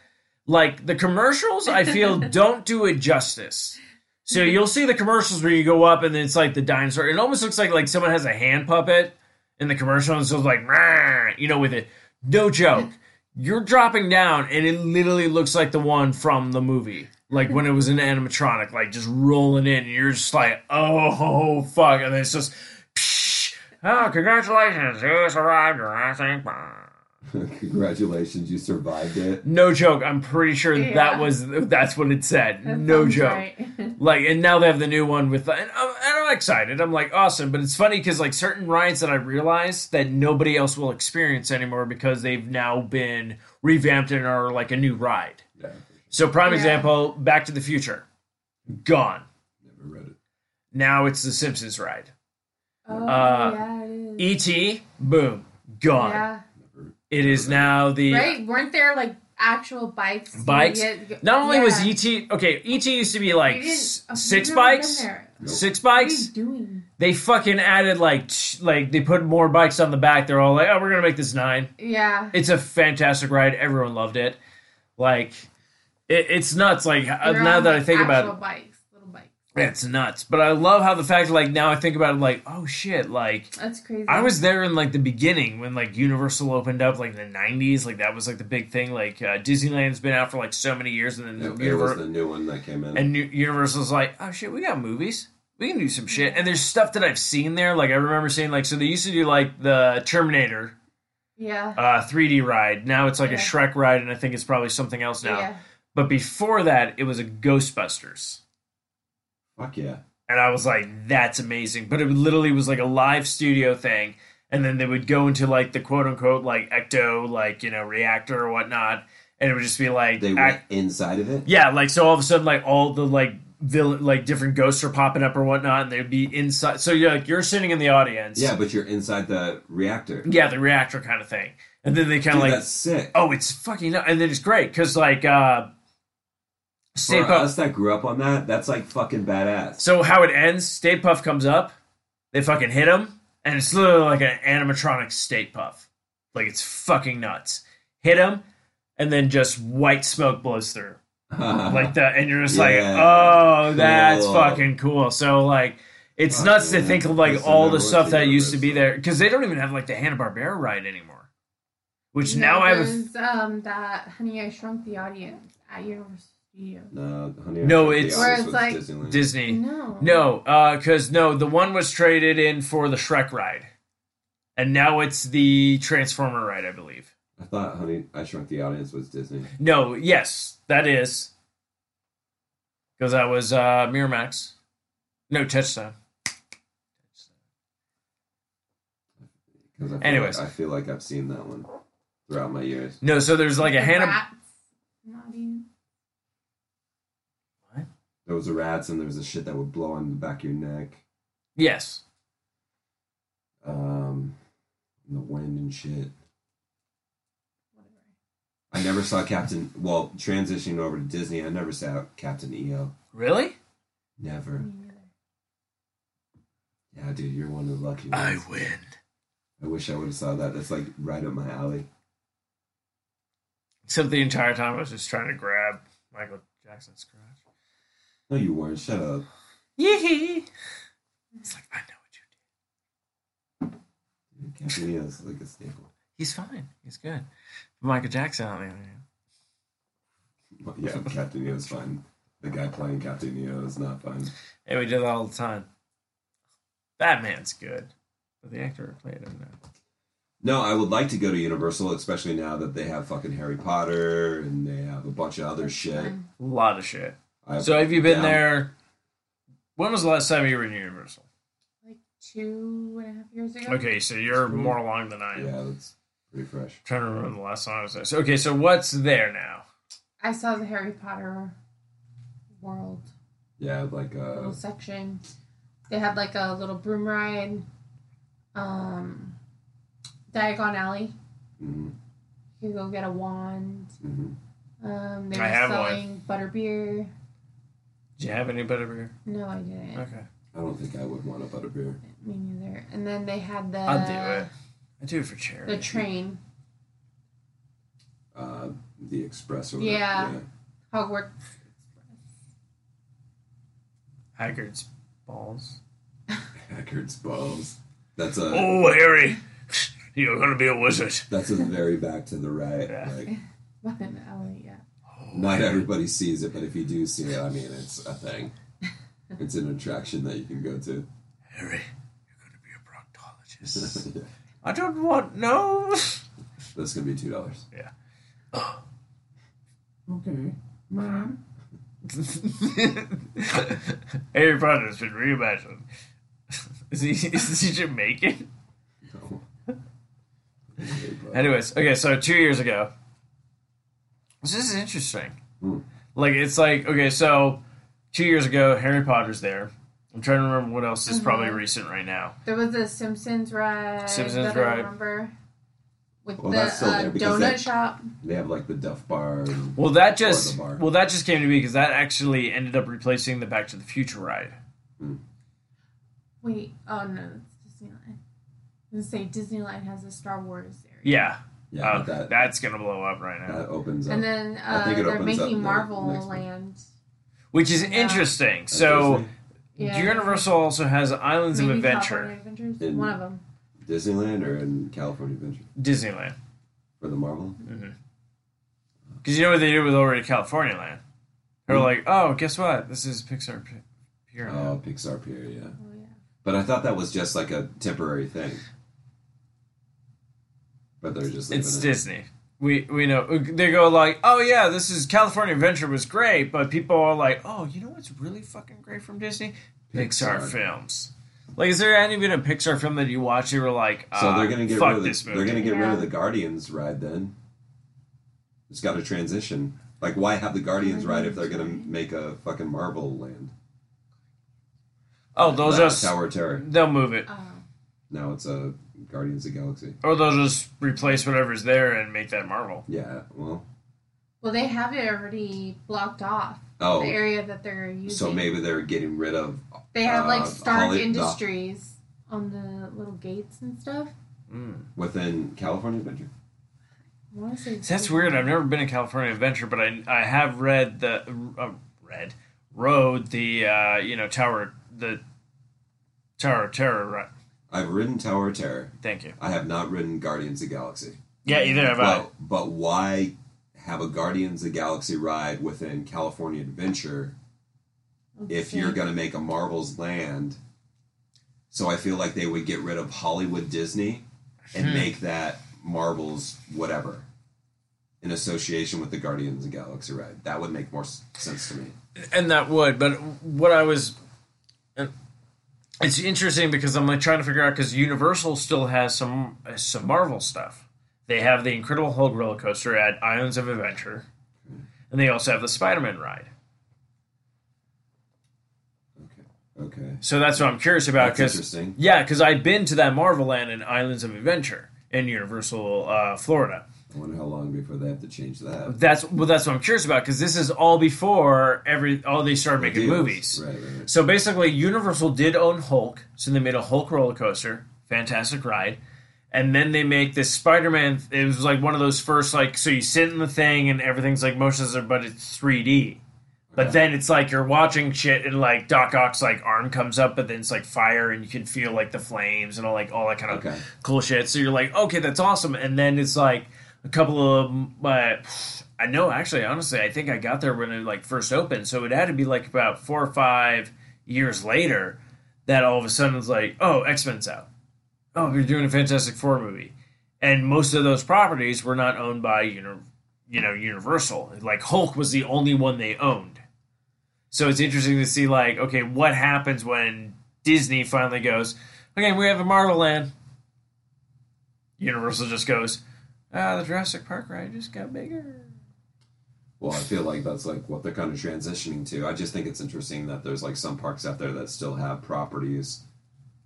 Like the commercials, I feel don't do it justice. So you'll see the commercials where you go up, and then it's like the dinosaur. It almost looks like like someone has a hand puppet in the commercial, and so it's like, "Rah," you know, with it. No joke. You're dropping down, and it literally looks like the one from the movie, like when it was an animatronic, like just rolling in. And you're just like, oh fuck, and then it's just, psh, oh, congratulations, you survived Jurassic Park. Congratulations, you survived it. No joke. I'm pretty sure Yeah. that was that's what it said. That no joke. right. Like, and now they have the new one with, and I'm, and I'm excited. I'm like, awesome. But it's funny because like certain rides that I realize that nobody else will experience anymore because they've now been revamped and are like a new ride. Yeah, So, prime Yeah. example, Back to the Future, gone. never read it. Now it's the Simpsons ride. Oh, Uh, yeah, it is. E.T. Boom, gone. Yeah. It is now the Right? Weren't there like actual bikes? Bikes? get- Not only was ET okay, ET used to be like You didn't- s- oh, you've six bikes, six What are you bikes. doing? They fucking added like like they put more bikes on the back. They're all like, oh, we're gonna make this nine. Yeah. It's a fantastic ride. Everyone loved it. Like it, it's nuts. Like They're now that I think about it. It's nuts. But I love how the fact like now I think about it like oh shit like. That's crazy. I was there in like the beginning when like Universal opened up like in the '90s, like that was like the big thing. Like uh, Disneyland's been out for like so many years, and then It, it Univer- was the new one that came in. And New- Universal's like, oh shit, we got movies. We can do some shit. And there's stuff that I've seen there. Like I remember seeing like so they used to do like the Terminator Yeah. uh 3D ride. Now it's like a Yeah. Shrek ride and I think it's probably something else now. Yeah. But before that it was a Ghostbusters. Fuck yeah. And I was like, that's amazing. But it literally was like a live studio thing. And then they would go into like the quote unquote like ecto, like, you know, reactor or whatnot. And it would just be like They act- inside of it. Yeah, like so all of a sudden, like all the like villain, like different ghosts are popping up or whatnot, and they'd be inside. So you're like you're sitting in the audience. Yeah, but you're inside the reactor. yeah, the reactor kind of thing, and then they kind of like, that's sick. oh, it's fucking, and then it's great because like uh, Stay For Puft. us that grew up on that, that's like fucking badass. So how it ends? Stay Puft comes up, they fucking hit him, and it's literally like an animatronic Stay Puft, like it's fucking nuts. Hit him, and then just white smoke blows through. like that, and you're just like, oh, that's Cool. fucking cool. So like, it's Fuck, nuts to think of like Listen, all the stuff in that used to be Universal. there because they don't even have like the Hanna Barbera ride anymore. Which No, now I have. A, um that Honey I Shrunk the Audience at Universal Studios. no, honey, No, it's- Where it's like- Disneyland. Disney. No. No, because no, the one was traded in for the Shrek ride, and now it's the Transformer ride, I believe. I thought Honey, I Shrunk the Audience was Disney. No, yes, that is because that was uh, Miramax. No, Touchstone. 'Cause I Anyways. like, I feel like I've seen that one throughout my years. No, so there's like a The Hanna. Rats. There was the rats, and there was the shit that would blow on the back of your neck. Yes. Um, the wind and shit. Whatever. I never saw Captain. Well, transitioning over to Disney, I never saw Captain EO. Really? Never. Yeah, dude, you're one of the lucky ones. I win. I wish I would have saw that. That's like right up my alley. Except the entire time I was just trying to grab Michael Jackson's crotch. No, you weren't. Shut up. Yee It's like I know what you did. Captain EO is like a staple. He's fine. He's good. Michael Jackson on the other hand. Well, yeah, Captain EO is fine. The guy playing Captain EO is not fine. Hey, we do that all the time. Batman's good. But the actor who played him no. No, I would like to go to Universal, especially now that they have fucking Harry Potter and they have a bunch of other shit. A lot of shit. I- So have you been down- there? When was the last time you were in Universal? Like two and a half years ago. Okay, so you're more along than I am. Yeah, that's pretty fresh. trying to remember the last time I was there. So, okay, so what's there now? I saw the Harry Potter world Yeah, like a little uh, section. They had like a little broom ride. Um, Diagon Alley. mhm, You could go get a wand. mhm. Um, they I were have one. selling butterbeer. Do you have any butterbeer? No, I didn't. Okay, I don't think I would want a butterbeer. Me neither. And then they had the I'll do it. I do it for charity. the train. Uh, the Express or Yeah. whatever. Hogwarts. Hagrid's balls. yeah. Hagrid's balls. That's a Oh, Harry, you're gonna be a wizard. that's a very back to the right. Yeah. Like Button Alley, yeah. not everybody sees it, but if you do see it, I mean, it's a thing. It's an attraction that you can go to. Harry, you're gonna be a proctologist. I don't want no. That's gonna be two dollars. Yeah. Okay. Mom. Harry Potter's been reimagined. Is he is he Jamaican? Anyways, okay, so two years ago. This is interesting. Hmm. Like it's like okay, so two years ago, Harry Potter's there. I'm trying to remember what else is probably Mhm. recent right now. There was a Simpsons ride. Simpsons that I ride. remember. With Well, the that's still uh, there because donut that- shop. They have like the Duff Bar. Well, that just bar. well that just came to me because that actually ended up replacing the Back to the Future ride. Wait, oh no, that's Disneyland. I was gonna say Disneyland has a Star Wars area. Yeah, yeah, uh, that that's gonna blow up right now. that opens up. And then I uh, think it they're opens making the Marvel next. Land. Which is Yeah. interesting. at So Disney. Yeah. Universal also has Islands Maybe of Adventure, In- One of them. Disneyland or in California Adventure Disneyland. for the Marvel. Because you know what they did with already California Land? They were Hmm. like, oh, guess what? This is Pixar Pier. Oh, Pixar Pier, yeah. Oh yeah. But I thought that was just like a temporary thing. But they're just it's it. Disney. We we know they go like, oh yeah, this is California Adventure was great, but people are like, oh, you know what's really fucking great from Disney? Pixar, Pixar. films. Like, is there any been a Pixar film that you watch? You were like, So ah, they're gonna get fuck rid of this the, movie. they're gonna get rid of the Guardians ride then. It's got to transition. Like, why have the Guardians ride if they're gonna make a fucking Marvel land? oh, those are Tower of Terror. they'll move it, Oh. Now it's a Guardians of the Galaxy. or they'll just replace whatever's there and make that Marvel. Yeah. Well. Well, they have it already blocked off. Oh. The area that they're using. So maybe they're getting rid of. they have like uh, Stark Holly- the- Industries on the little gates and stuff. Mm. within California Adventure. I want to say So that's weird. I've never been in California Adventure, but I I have read the uh, read rode the uh, you know tower the Tower of Terror. Right? I've ridden Tower of Terror. Thank you. I have not ridden Guardians of the Galaxy. Yeah, either have I. But, but why have a Guardians of the Galaxy ride within California Adventure if you're going to make a Marvel's land? So I feel like they would get rid of Hollywood Disney and Hmm. make that Marvel's whatever in association with the Guardians of the Galaxy ride. That would make more sense to me. and that would but what i was and it's interesting because i'm like trying to figure out because universal still has some some marvel stuff they have the incredible hulk roller coaster at islands of adventure and they also have the spider-man ride Okay. Okay. So that's what I'm curious about That's interesting. yeah, because I've been to that Marvel Land and Islands of Adventure in Universal, uh, Florida. I wonder how long before they have to change that. That's well, that's what I'm curious about because this is all before every all they started making Deals. movies. Right, right, right. So basically, Universal did own Hulk, so they made a Hulk roller coaster, fantastic ride, and then they make this Spider-Man. It was like one of those first like so you sit in the thing and everything's like motion sensor, but it's 3D. But Okay. then it's like you're watching shit and like Doc Ock's like arm comes up, but then it's like fire and you can feel like the flames and all like all that kind of Okay. cool shit. So you're like, okay, that's awesome. And then it's like a couple of, uh, I know actually, honestly, I think I got there when it like first opened. So it had to be like about four or five years later that all of a sudden it's like, oh, X Men's out. Oh, you're doing a Fantastic Four movie, and most of those properties were not owned by you know, you know, Universal. Like Hulk was the only one they owned. So it's interesting to see like, okay, what happens when Disney finally goes, okay, we have a Marvel Land. Universal just goes, ah, the Jurassic Park ride just got bigger. Well, I feel like that's like what they're kind of transitioning to. I just think it's interesting that there's like some parks out there that still have properties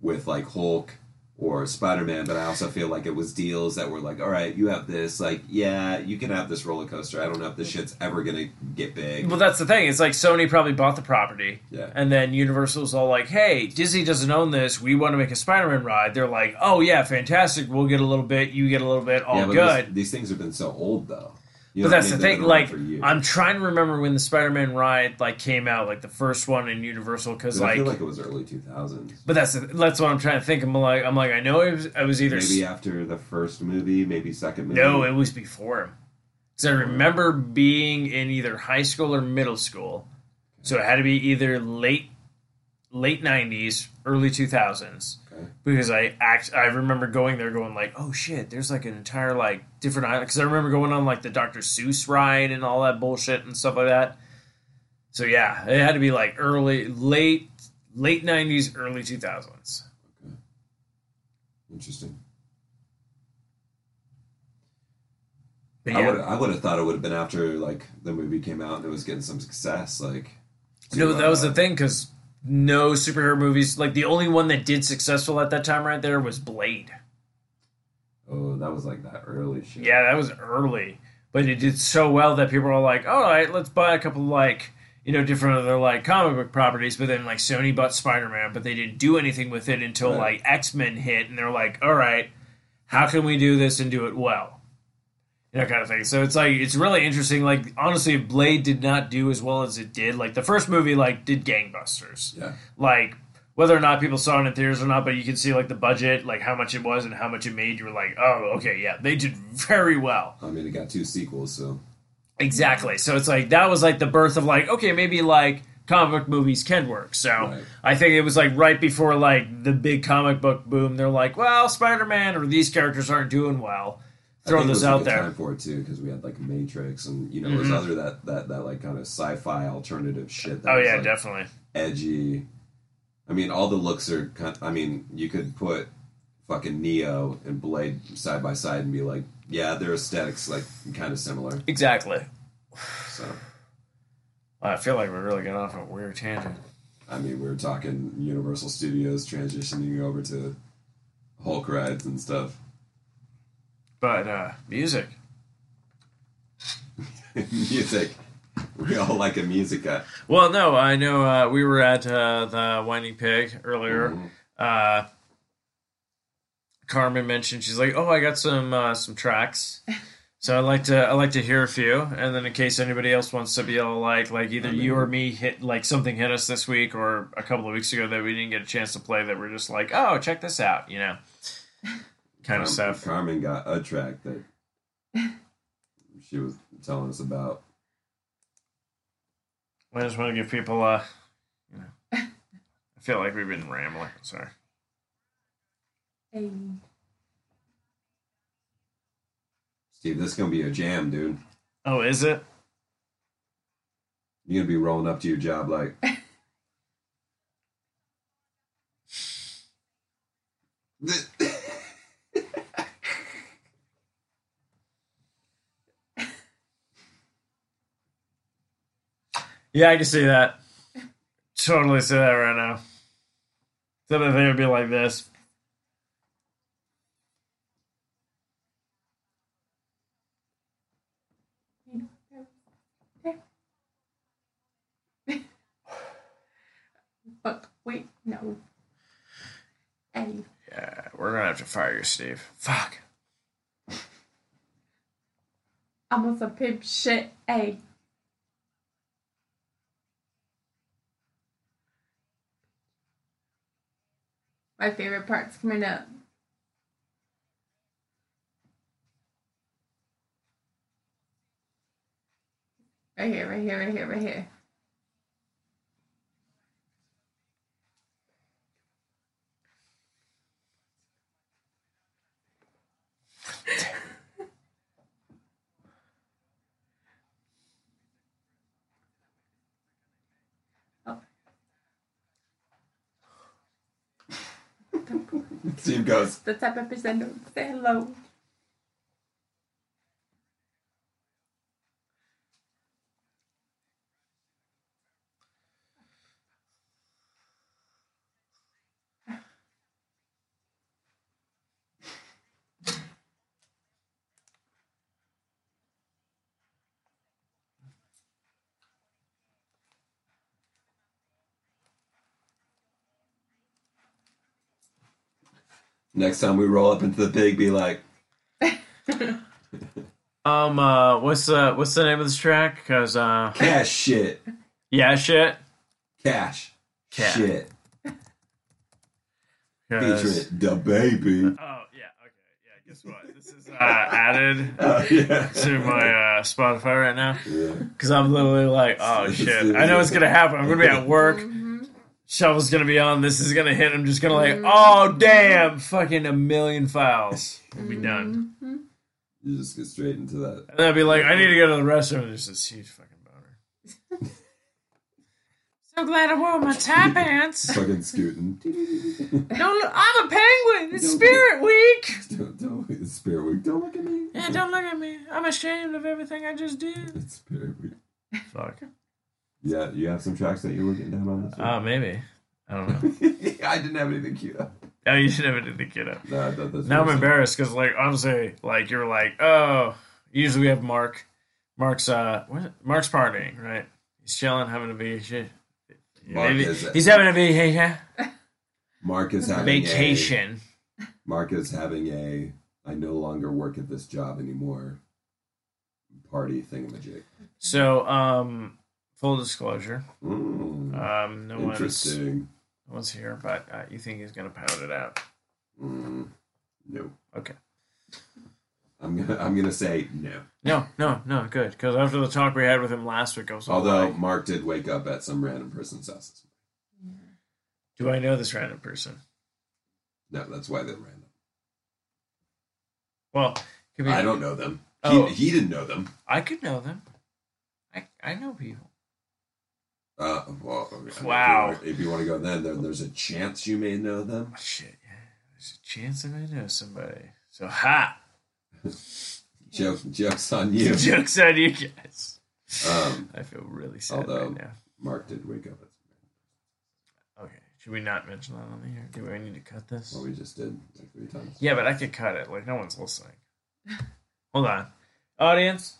with like Hulk or Spider Man, but I also feel like it was deals that were like, all right, you have this, like, yeah, you can have this roller coaster. I don't know if this shit's ever gonna get big. Well, that's the thing. It's like Sony probably bought the property, Yeah. and then Universal's all like, "Hey, Disney doesn't own this. We want to make a Spider-Man ride." They're like, "Oh yeah, fantastic. We'll get a little bit. You get a little bit. All yeah, good." These, these things have been so old though. But that's the thing. Like. I'm trying to remember when the Spider-Man ride like came out, like the first one in Universal, because But I like, feel like it was early 2000s. but that's the, that's what I'm trying to think. I'm like, I'm like, I know it was, it was either Maybe after the first movie, maybe second movie. no, it was before him. Because I remember being in either high school or middle school, so it had to be either late late '90s, early 2000s. Okay. because I act I remember going there going like oh shit there's like an entire like different island because I remember going on like the Dr. Seuss ride and all that bullshit and stuff like that so yeah it had to be like early late late 90s early 2000s Interesting. but I would I would have thought it would have been after like the movie came out and it was getting some success. Like, no that was the thing because no superhero movies like the only one that did successful at that time right there was Blade Oh, that was like that early shit. Yeah, that was early, but it did so well that people are like, "All right, let's buy a couple like you know different other like comic book properties." But then like Sony bought Spider Man, but they didn't do anything with it until Right. like X Men hit, and they're like, "All right, how can we do this and do it well?" Know, kind of thing. So it's like it's really interesting. Like honestly, Blade did not do as well as it did. Like the first movie, like did gangbusters Yeah. like whether or not people saw it in theaters or not, but you can see like the budget, like how much it was and how much it made. You were like, oh, okay, yeah, they did very well. I mean, it got two sequels, so Exactly. So it's like that was like the birth of like, okay, maybe like comic book movies can work. So Right. I think it was like right before like the big comic book boom. They're like, well, Spider Man or these characters aren't doing well. I Throw those out there. Time for it too, because we had like Matrix and you know was Mhm. other that that that like kind of sci-fi alternative shit. That Oh yeah, like, definitely. edgy. I mean, all the looks are. Kind I mean, you could put fucking Neo and Blade side by side and be like, yeah, their aesthetics like kind of similar. Exactly. So, I feel like we're really getting off on a weird tangent. I mean, we were talking Universal Studios transitioning over to Hulk rides and stuff. But uh music. music. We all like a musica. Well, no, I know uh, we were at uh, the Whining Pig earlier. Mhm. Uh, Carmen mentioned she's like, "Oh, I got some uh, some tracks." So I like to I like to hear a few, and then in case anybody else wants to be able to like like either I mean- you or me hit like something hit us this week or a couple of weeks ago that we didn't get a chance to play that we're just like, oh, check this out, you know, kind Carm- of stuff. Carmen got a track that she was telling us about. I just want to give people uh, you know, I feel like we've been rambling. Sorry. Hey. Steve, this is gonna be a jam, dude. Oh, is it? You're gonna be rolling up to your job like. Yeah, I can see that. Totally see that right now. So that they would be like this. But wait, no. Hey, Yeah, we're gonna have to fire you, Steve. Fuck. I'm on some pimp shit. Hey. My favorite part's coming up. Right here, right here, right here, right here. Steve goes, The type of person say hello. Next time we roll up into the pig, be like, Um, uh, what's the what's the name of this track? Cause uh, cash shit. yeah, shit. Cash. Cat. Shit. 'Cause- Featuring DaBaby. Oh yeah, okay, yeah. Guess what? This is uh, added Oh, yeah. to my uh, Spotify right now Yeah. because I'm literally like, oh shit, I know it's gonna happen. I'm gonna be at work. Mm-hmm. Shovel's gonna be on. This is gonna hit. I'm just gonna like, oh damn, fucking a million files. We'll be done. Mhm. You just get straight into that. And I'd be like, I need to go to the restroom. There's this huge fucking boner. so glad I wore my tie pants. Fucking scooting. Don't look, I'm a penguin. It's Spirit Week. don't, don't, it's Spirit Week. Don't look at me. Yeah, don't look at me. I'm ashamed of everything I just did. It's Spirit Week. Fuck. Yeah, you have some tracks that you were getting down on this Uh, maybe. I don't know. I didn't have anything queued up. Oh, you should have to get up. No, I thought that's Now I'm what I said. embarrassed because, like, honestly, like you're like, oh, usually we have Mark. Mark's uh, what? Mark's partying, right? He's chilling, having a vacation. Mark is- He's having a vacation. Mark is having a Vacation. A, Mark is having a I no longer work at this job anymore party thingamajig. So, um, full disclosure, Mm, um, no one's interesting. no one's here, but uh, you think he's gonna pound it out? Mm, no. Okay. I'm gonna I'm gonna say no. No, no, no, good. Because after the talk we had with him last week, I was Although like, Mark did wake up at some random person's house. do I know this random person? No, that's why they're random. Well, I don't know them. Oh. He, he didn't know them. I could know them. I I know people. Uh, well, I mean, Wow. If you, want, if you want to go then, there, there's a chance you may know them. Oh, shit, yeah. There's a chance I may know somebody. So ha! Joke, jokes on you. Jokes on you guys. Um, I feel really sad Although- right now. Mark did wake up Okay, should we not mention that on the air? Do we need to cut this? Well, we just did like three times. Yeah, but I could cut it. Like no one's listening. Hold on, audience.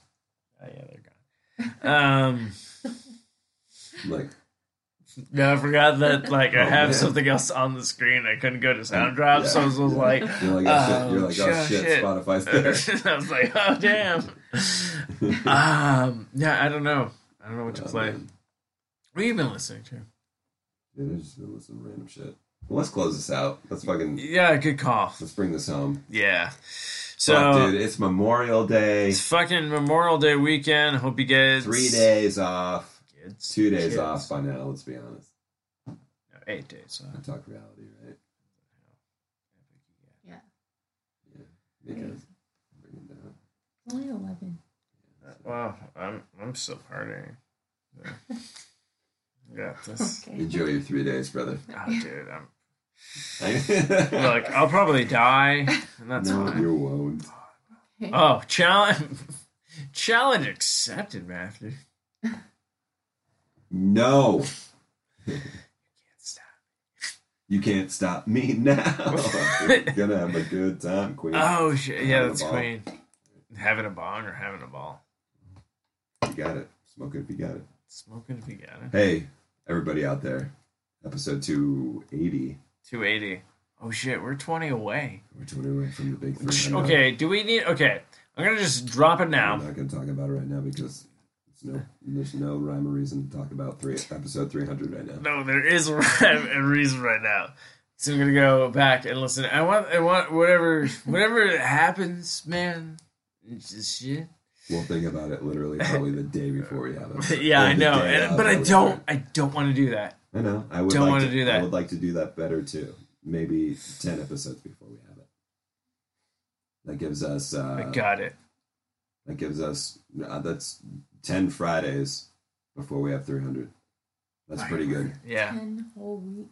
Oh yeah, they're gone. Um, Like, no, I forgot that. Like I Oh, have man. something else on the screen. I couldn't go to sound drop, so I was Yeah, yeah. like, you're like, oh, shit. You're Oh, like, oh shit. shit, Spotify's there. I was like, oh damn. um, yeah, I don't know. I don't know what to Oh, play. man. What have you been listening to? Yeah, just been listening to random shit. Well, let's close this out. Let's fucking Yeah, good call. let's bring this home. Yeah. So Fuck, dude, it's Memorial Day. it's fucking Memorial Day weekend. Hope you guys Three days off. Kids. Two days Kids. off by now. Let's be honest. No, eight days off. I talk reality, right? Yeah. Because bring it down. Only 11. Uh, well, I'm I'm still partying. Yeah. Got this. Okay. Enjoy your three days, brother. Oh, dude, I'm look. I'll probably die, and that's no, fine. you won't. Oh, challenge, challenge accepted, Matthew. No, Can't stop. you You can't stop me now. We're gonna have a good time, Queen. Oh shit! Yeah, that's. Queen. Having a bong or having a ball. You got it. Smoke it if you got it. Smoking if you got it. Hey, everybody out there. Episode 280. Two eighty. Oh shit! We're twenty away. We're 20 away from the big three. Okay. Do we need? Okay. I'm gonna just drop it now. I'm not going to talk about it right now because no, there's no rhyme or reason to talk about three episode 300 right now. No, there is a rhyme and reason right now. So I'm gonna go back and listen. I want, I want whatever, whatever happens, man. It's just shit. We'll think about it literally probably the day before we have it. Yeah, I know, and, but I don't. I don't want to do that. I know. I would Don't like wanna to do that. I would like to do that better too. Maybe 10 episodes before we have it. That gives us uh, I got it. That gives us uh, that's ten Fridays before we have three hundred. That's pretty good. Yeah, Ten whole weeks.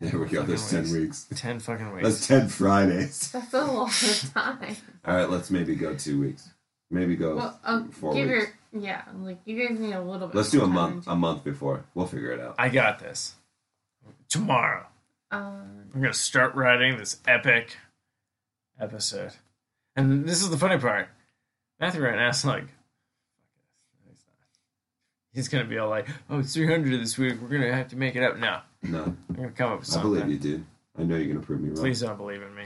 There we go. That's ten weeks. ten fucking weeks. That's ten Fridays. That's a lot of time. All right, let's maybe go two weeks. Maybe go. Well, um, Four give weeks. your yeah, like you guys need a little bit. let's do a month. A month before. We'll figure it out. I got this. Tomorrow, Um, I'm gonna start writing this epic episode, and this is the funny part. Matthew right now is like, he's gonna be all like, "Oh, it's 300 this week. We're gonna have to make it up." No, No, I'm gonna come up with I believe you, dude. I know you're gonna prove me wrong. Please don't believe in me.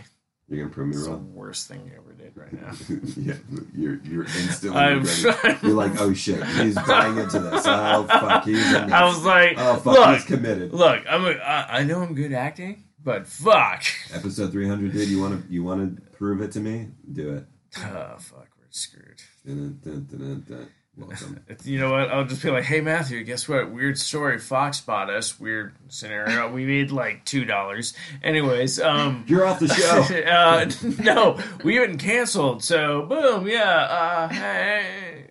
You're gonna prove me It's the wrong. worst thing you ever did right now. yeah, you're you're instantly. I'm You're like, oh shit, he's buying into this. Oh fuck, he's. In. I was like, oh fuck, look, he's committed. look, I'm a, I, I know I'm good acting, but fuck. Episode 300, dude. You want to you want to prove it to me? Do it. Oh fuck, we're screwed. Dun, dun, dun, dun, dun. Welcome. You know what? I'll just be like, hey Matthew, guess what? Weird story. Fox bought us. Weird scenario. We made like two dollars. Anyways, um. You're off the show. uh, no, we haven't canceled. So boom, yeah. Uh, hey.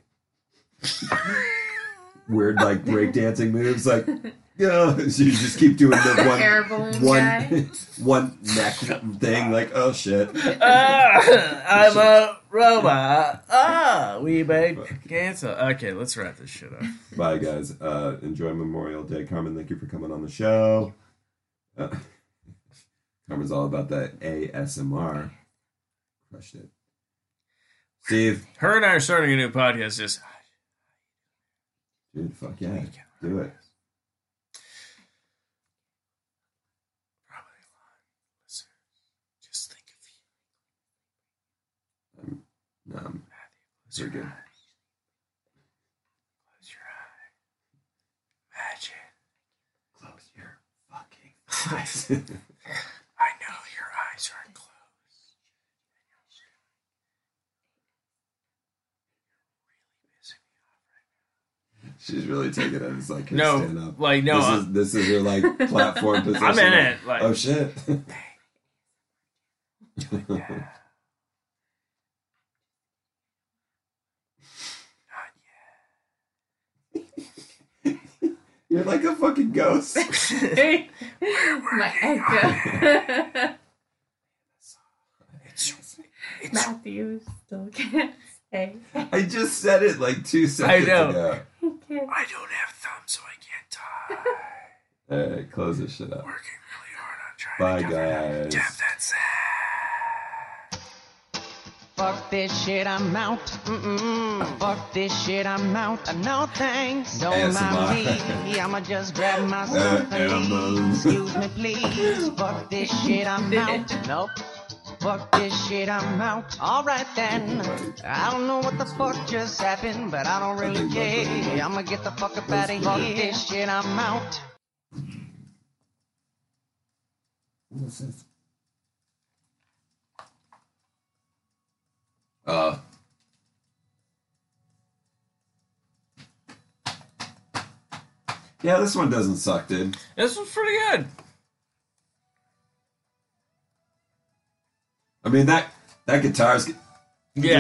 Weird like breakdancing moves, like yeah. So you just keep doing the air one balloon guy. one one neck thing, like oh shit. Ah, I'm a robot. Ah, we made cancel. Okay, let's wrap this shit up. Bye guys. Uh, enjoy Memorial Day, Carmen. Thank you for coming on the show. Uh, Carmen's all about that ASMR. Crushed it. Steve, Her and I are starting a new podcast. Just dude, fuck yeah, do it. probably a lot of listeners. Just think of you. Um, um, Close your good. eyes. Close your eye. Magic. Close your fucking eyes. I know your eyes aren't closed. She's really taking it as like No, stand up. like no, this uh, is this is her like platform position. I'm in like, it. Like, Oh shit. yeah. You're like a fucking ghost. My echo. It's, it's, Matthew still can't say. I just said it like two seconds know. ago. He can't. I don't have thumbs, so I can't tie. All right, close this shit up. Working really hard on trying Bye, to cover guys. tap that sack. Fuck this shit, I'm out. Mm-mm. Fuck this shit, I'm out. Uh, No thanks. Don't mind ASMR. me. I'ma just grab my something. Emma's. Excuse me, please. Fuck this shit, I'm out. Nope. Fuck this shit, I'm out. Alright then. I don't know what the fuck just happened, but I don't really care. I'ma get the fuck up out of here. Fuck this shit, I'm out. What's this? Uh. Yeah, this one doesn't suck, dude. This one's pretty good. I mean that that guitar's Yeah.